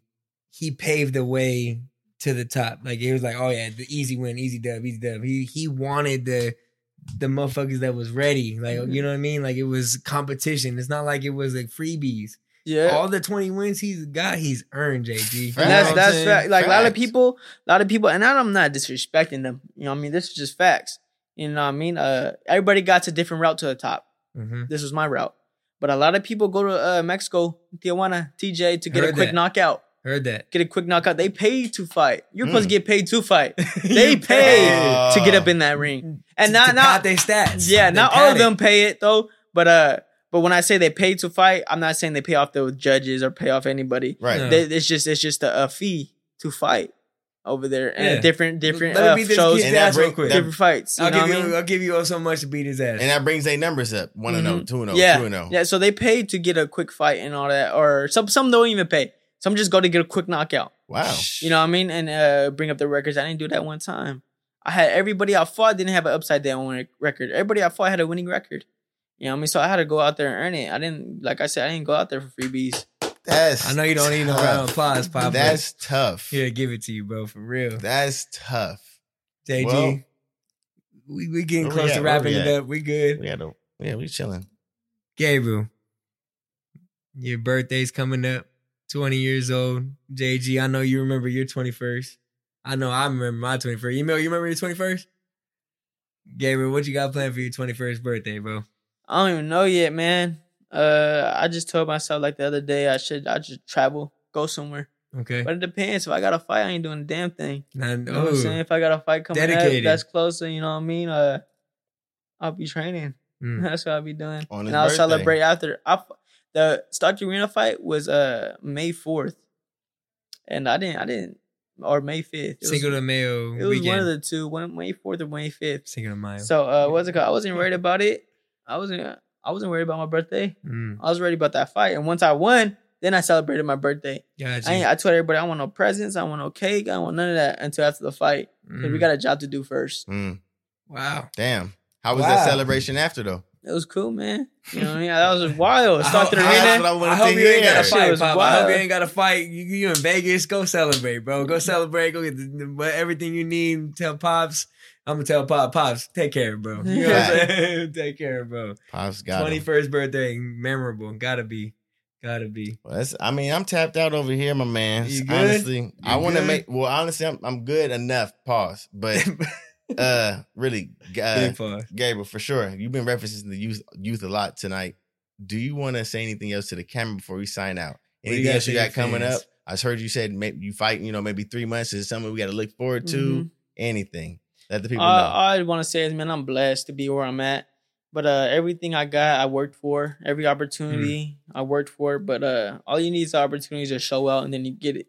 he paved the way to the top. Like it was like, oh yeah, the easy win, easy dub, easy dub. He he wanted the the motherfuckers that was ready. Like Mm-hmm. you know what I mean? Like it was competition. It's not like it was like freebies. Yeah. All the 20 wins he's got, he's earned, JG. And that's that's fact. Like a lot of people, a lot of people, and I'm not disrespecting them. You know, what I mean, this is just facts. You know, what I mean, uh, everybody got a different route to the top. Mhm. This was my route, but a lot of people go to uh, Mexico, Tijuana, TJ to get a quick that. knockout. Heard that. get a quick knockout. They pay to fight. You're supposed Mm. to get paid to fight. They pay to get up in that ring, and not to not pad their stats. yeah, They not all of them pay it though. But uh, but when I say they pay to fight, I'm not saying they pay off the judges or pay off anybody. Right. No. They, it's just it's just a, a fee to fight over there and Yeah. different different Let me uh, beat shows, kid's And that ass real break- quick. that- different fights. You I'll know give what I you. mean? I'll give you all so much to beat his ass. And that brings their numbers up. One and Mhm. 0, 2 and 0, yeah, 2 and oh. 0. yeah. So they pay to get a quick fight and all that, or some some don't even pay. Some just go to get a quick knockout. Wow. You know what I mean? And uh, bring up the records. I didn't do that one time. I had everybody I fought didn't have an upside down record. Everybody I fought had a winning record. You know what I mean? So I had to go out there and earn it. I didn't, like I said, I didn't go out there for freebies. That's I know you don't need no tough. round of applause, Pop. That's tough. here. Give it to you, bro. For real. That's tough. JG, Well, we we getting where we close to wrapping it up. We good. We had a, yeah, we chilling. Gabriel, your birthday's coming up. 20 years old. JG, I know you remember your 21st. I know I remember my 21st. Email, you remember your 21st? Gabriel, what you got planned for your 21st birthday, bro? I don't even know yet, man. Uh, I just told myself like the other day I should I should travel, go somewhere. Okay. But it depends. If I got a fight, I ain't doing a damn thing. Now, You know what I'm saying? If I got a fight coming up that's closer, you know what I mean? Uh, I'll be training. Mm. That's what I'll be doing. On his and I'll birthday. celebrate after. I, f- the Stark Arena fight was uh May fourth, and I didn't I didn't or May fifth. It was, Cinco de Mayo it was weekend. one of the two, one May fourth or May fifth. Cinco de Mayo. So uh, what's it called? I wasn't worried about it. I wasn't. I wasn't worried about my birthday. Mm, I was worried about that fight. And once I won, then I celebrated my birthday. gotcha. I I told everybody I want no presents. I want no cake. I want none of that until after the fight. Because we Mm. got a job to do first. Mm, wow. damn. How was Wow. that celebration after though? It was cool, man. You know what I mean? That was just wild. I Start hope- the I- That's arena. what I wanted I hope to you ain't got hear. to Shit fight, was Pop. I hope you ain't got a fight. You, you in Vegas, go celebrate, bro. Go celebrate. Go get the, the- everything you need. Tell Pops. I'm going to tell Pop, Pops, take care, bro. You know what I'm saying? take care, bro. Pops got him. 21st birthday, memorable. Gotta be. Gotta be. Well, that's, I mean, I'm tapped out over here, my man. You good? Honestly, I want to make. Well, honestly, I'm, I'm good enough. Pause. But uh, really, uh, Gabriel, for sure, you've been referencing the youth youth a lot tonight. Do you want to say anything else to the camera before we sign out? What do you Anything gotta else you got coming fans? up? I heard you said maybe you fight. You know, maybe three months is something we got to look forward to. Mhm. Anything let the people All, know. all I want to say is, man, I'm blessed to be where I'm at. But uh, everything I got, I worked for. Every opportunity I worked for. But uh, all you need is the opportunity to show out, and then you get it,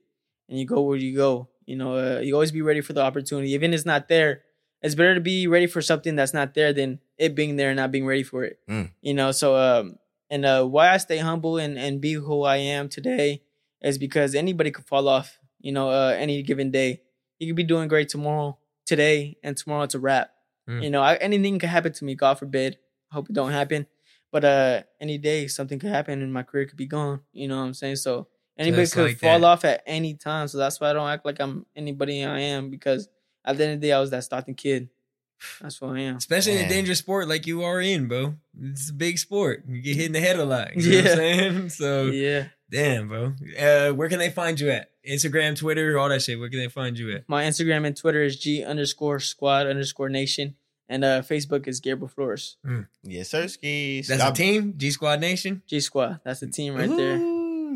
and you go where you go. You know, uh, you always be ready for the opportunity. Even if it's not there, it's better to be ready for something that's not there than it being there and not being ready for it. Mm. You know, so um, and uh, why I stay humble and and be who I am today is because anybody could fall off. You know, uh, any given day, you could be doing great tomorrow, today, and tomorrow it's a wrap. Mm. You know, I, anything could happen to me. God forbid. I Hope it don't happen. But uh, any day something could happen and my career could be gone. You know what I'm saying? So anybody Just could like fall that. off at any time. So that's why I don't act like I'm anybody I am because at the end of the day I was that Stockton kid. That's what I am. Especially in a dangerous sport like you are in, bro. It's a big sport. You get hit in the head a lot. You know what Yeah. I'm saying? So, Yeah. damn, bro. Uh, where can they find you at? Instagram, Twitter, all that shit. Where can they find you at? My Instagram and Twitter is G underscore squad underscore nation. And uh Facebook is Gabriel Flores. yes, sir. Skis. That's Y'all- a team? G Squad Nation? G Squad. That's the team right. Ooh, there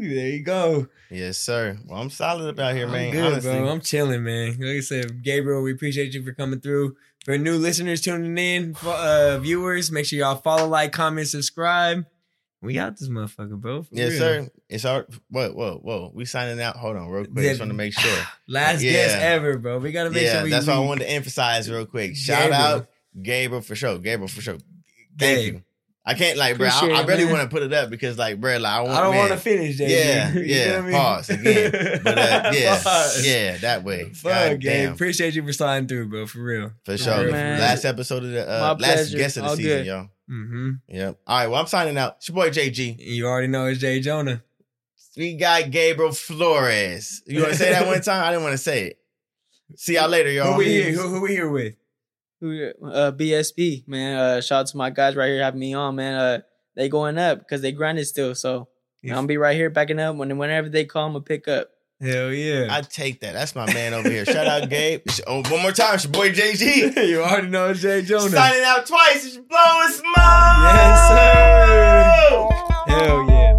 you go. Yes, sir. Well, I'm solid about here, I'm man. good, Honestly, bro. I'm chilling, man. Like I said, Gabriel, we appreciate you for coming through. For new listeners tuning in, uh, viewers, make sure y'all follow, like, comment, subscribe. We got this motherfucker, bro. yes, real. sir. It's our whoa, whoa, whoa. We signing out. Hold on, real quick. Yeah. Just want to make sure. Last Yeah. guest ever, bro. We gotta make yeah, sure we. that's why I wanted to emphasize real quick. Shout Gabriel. out Gabriel for sure. Gabriel for sure. Thank Gabe. you. I can't like, bro. I, I really want to put it up because, like, bro, like I want. I don't want to finish, that. Yeah, You yeah. feel me? Pause again, but uh, yeah, Pause. yeah, that way. Fuck, damn, Appreciate you for sliding through, bro. For real. for sure. man. Last episode of the My uh, last pleasure. guest of the All season, good. y'all. Mm-hmm. Yep. All right. Well, I'm signing out. It's your boy JG. You already know it's J'Jonah. We got Gabriel Flores. You want to say that one time? I didn't want to say it. See y'all later, y'all. Who we here? Who, who we here with? Who uh BSP, man. Uh shout out to my guys right here having me on, man. Uh they going up because they grinded still. So I'm gonna be right here backing up when whenever they call, I'm gonna pick up. Hell yeah. I take that. That's my man over here. Shout out, Gabe. Oh, one more time. It's your boy JG. you already know it's Jay Jonah. Signing out twice. It's your blowing smoke. Yes, sir. Hell yeah.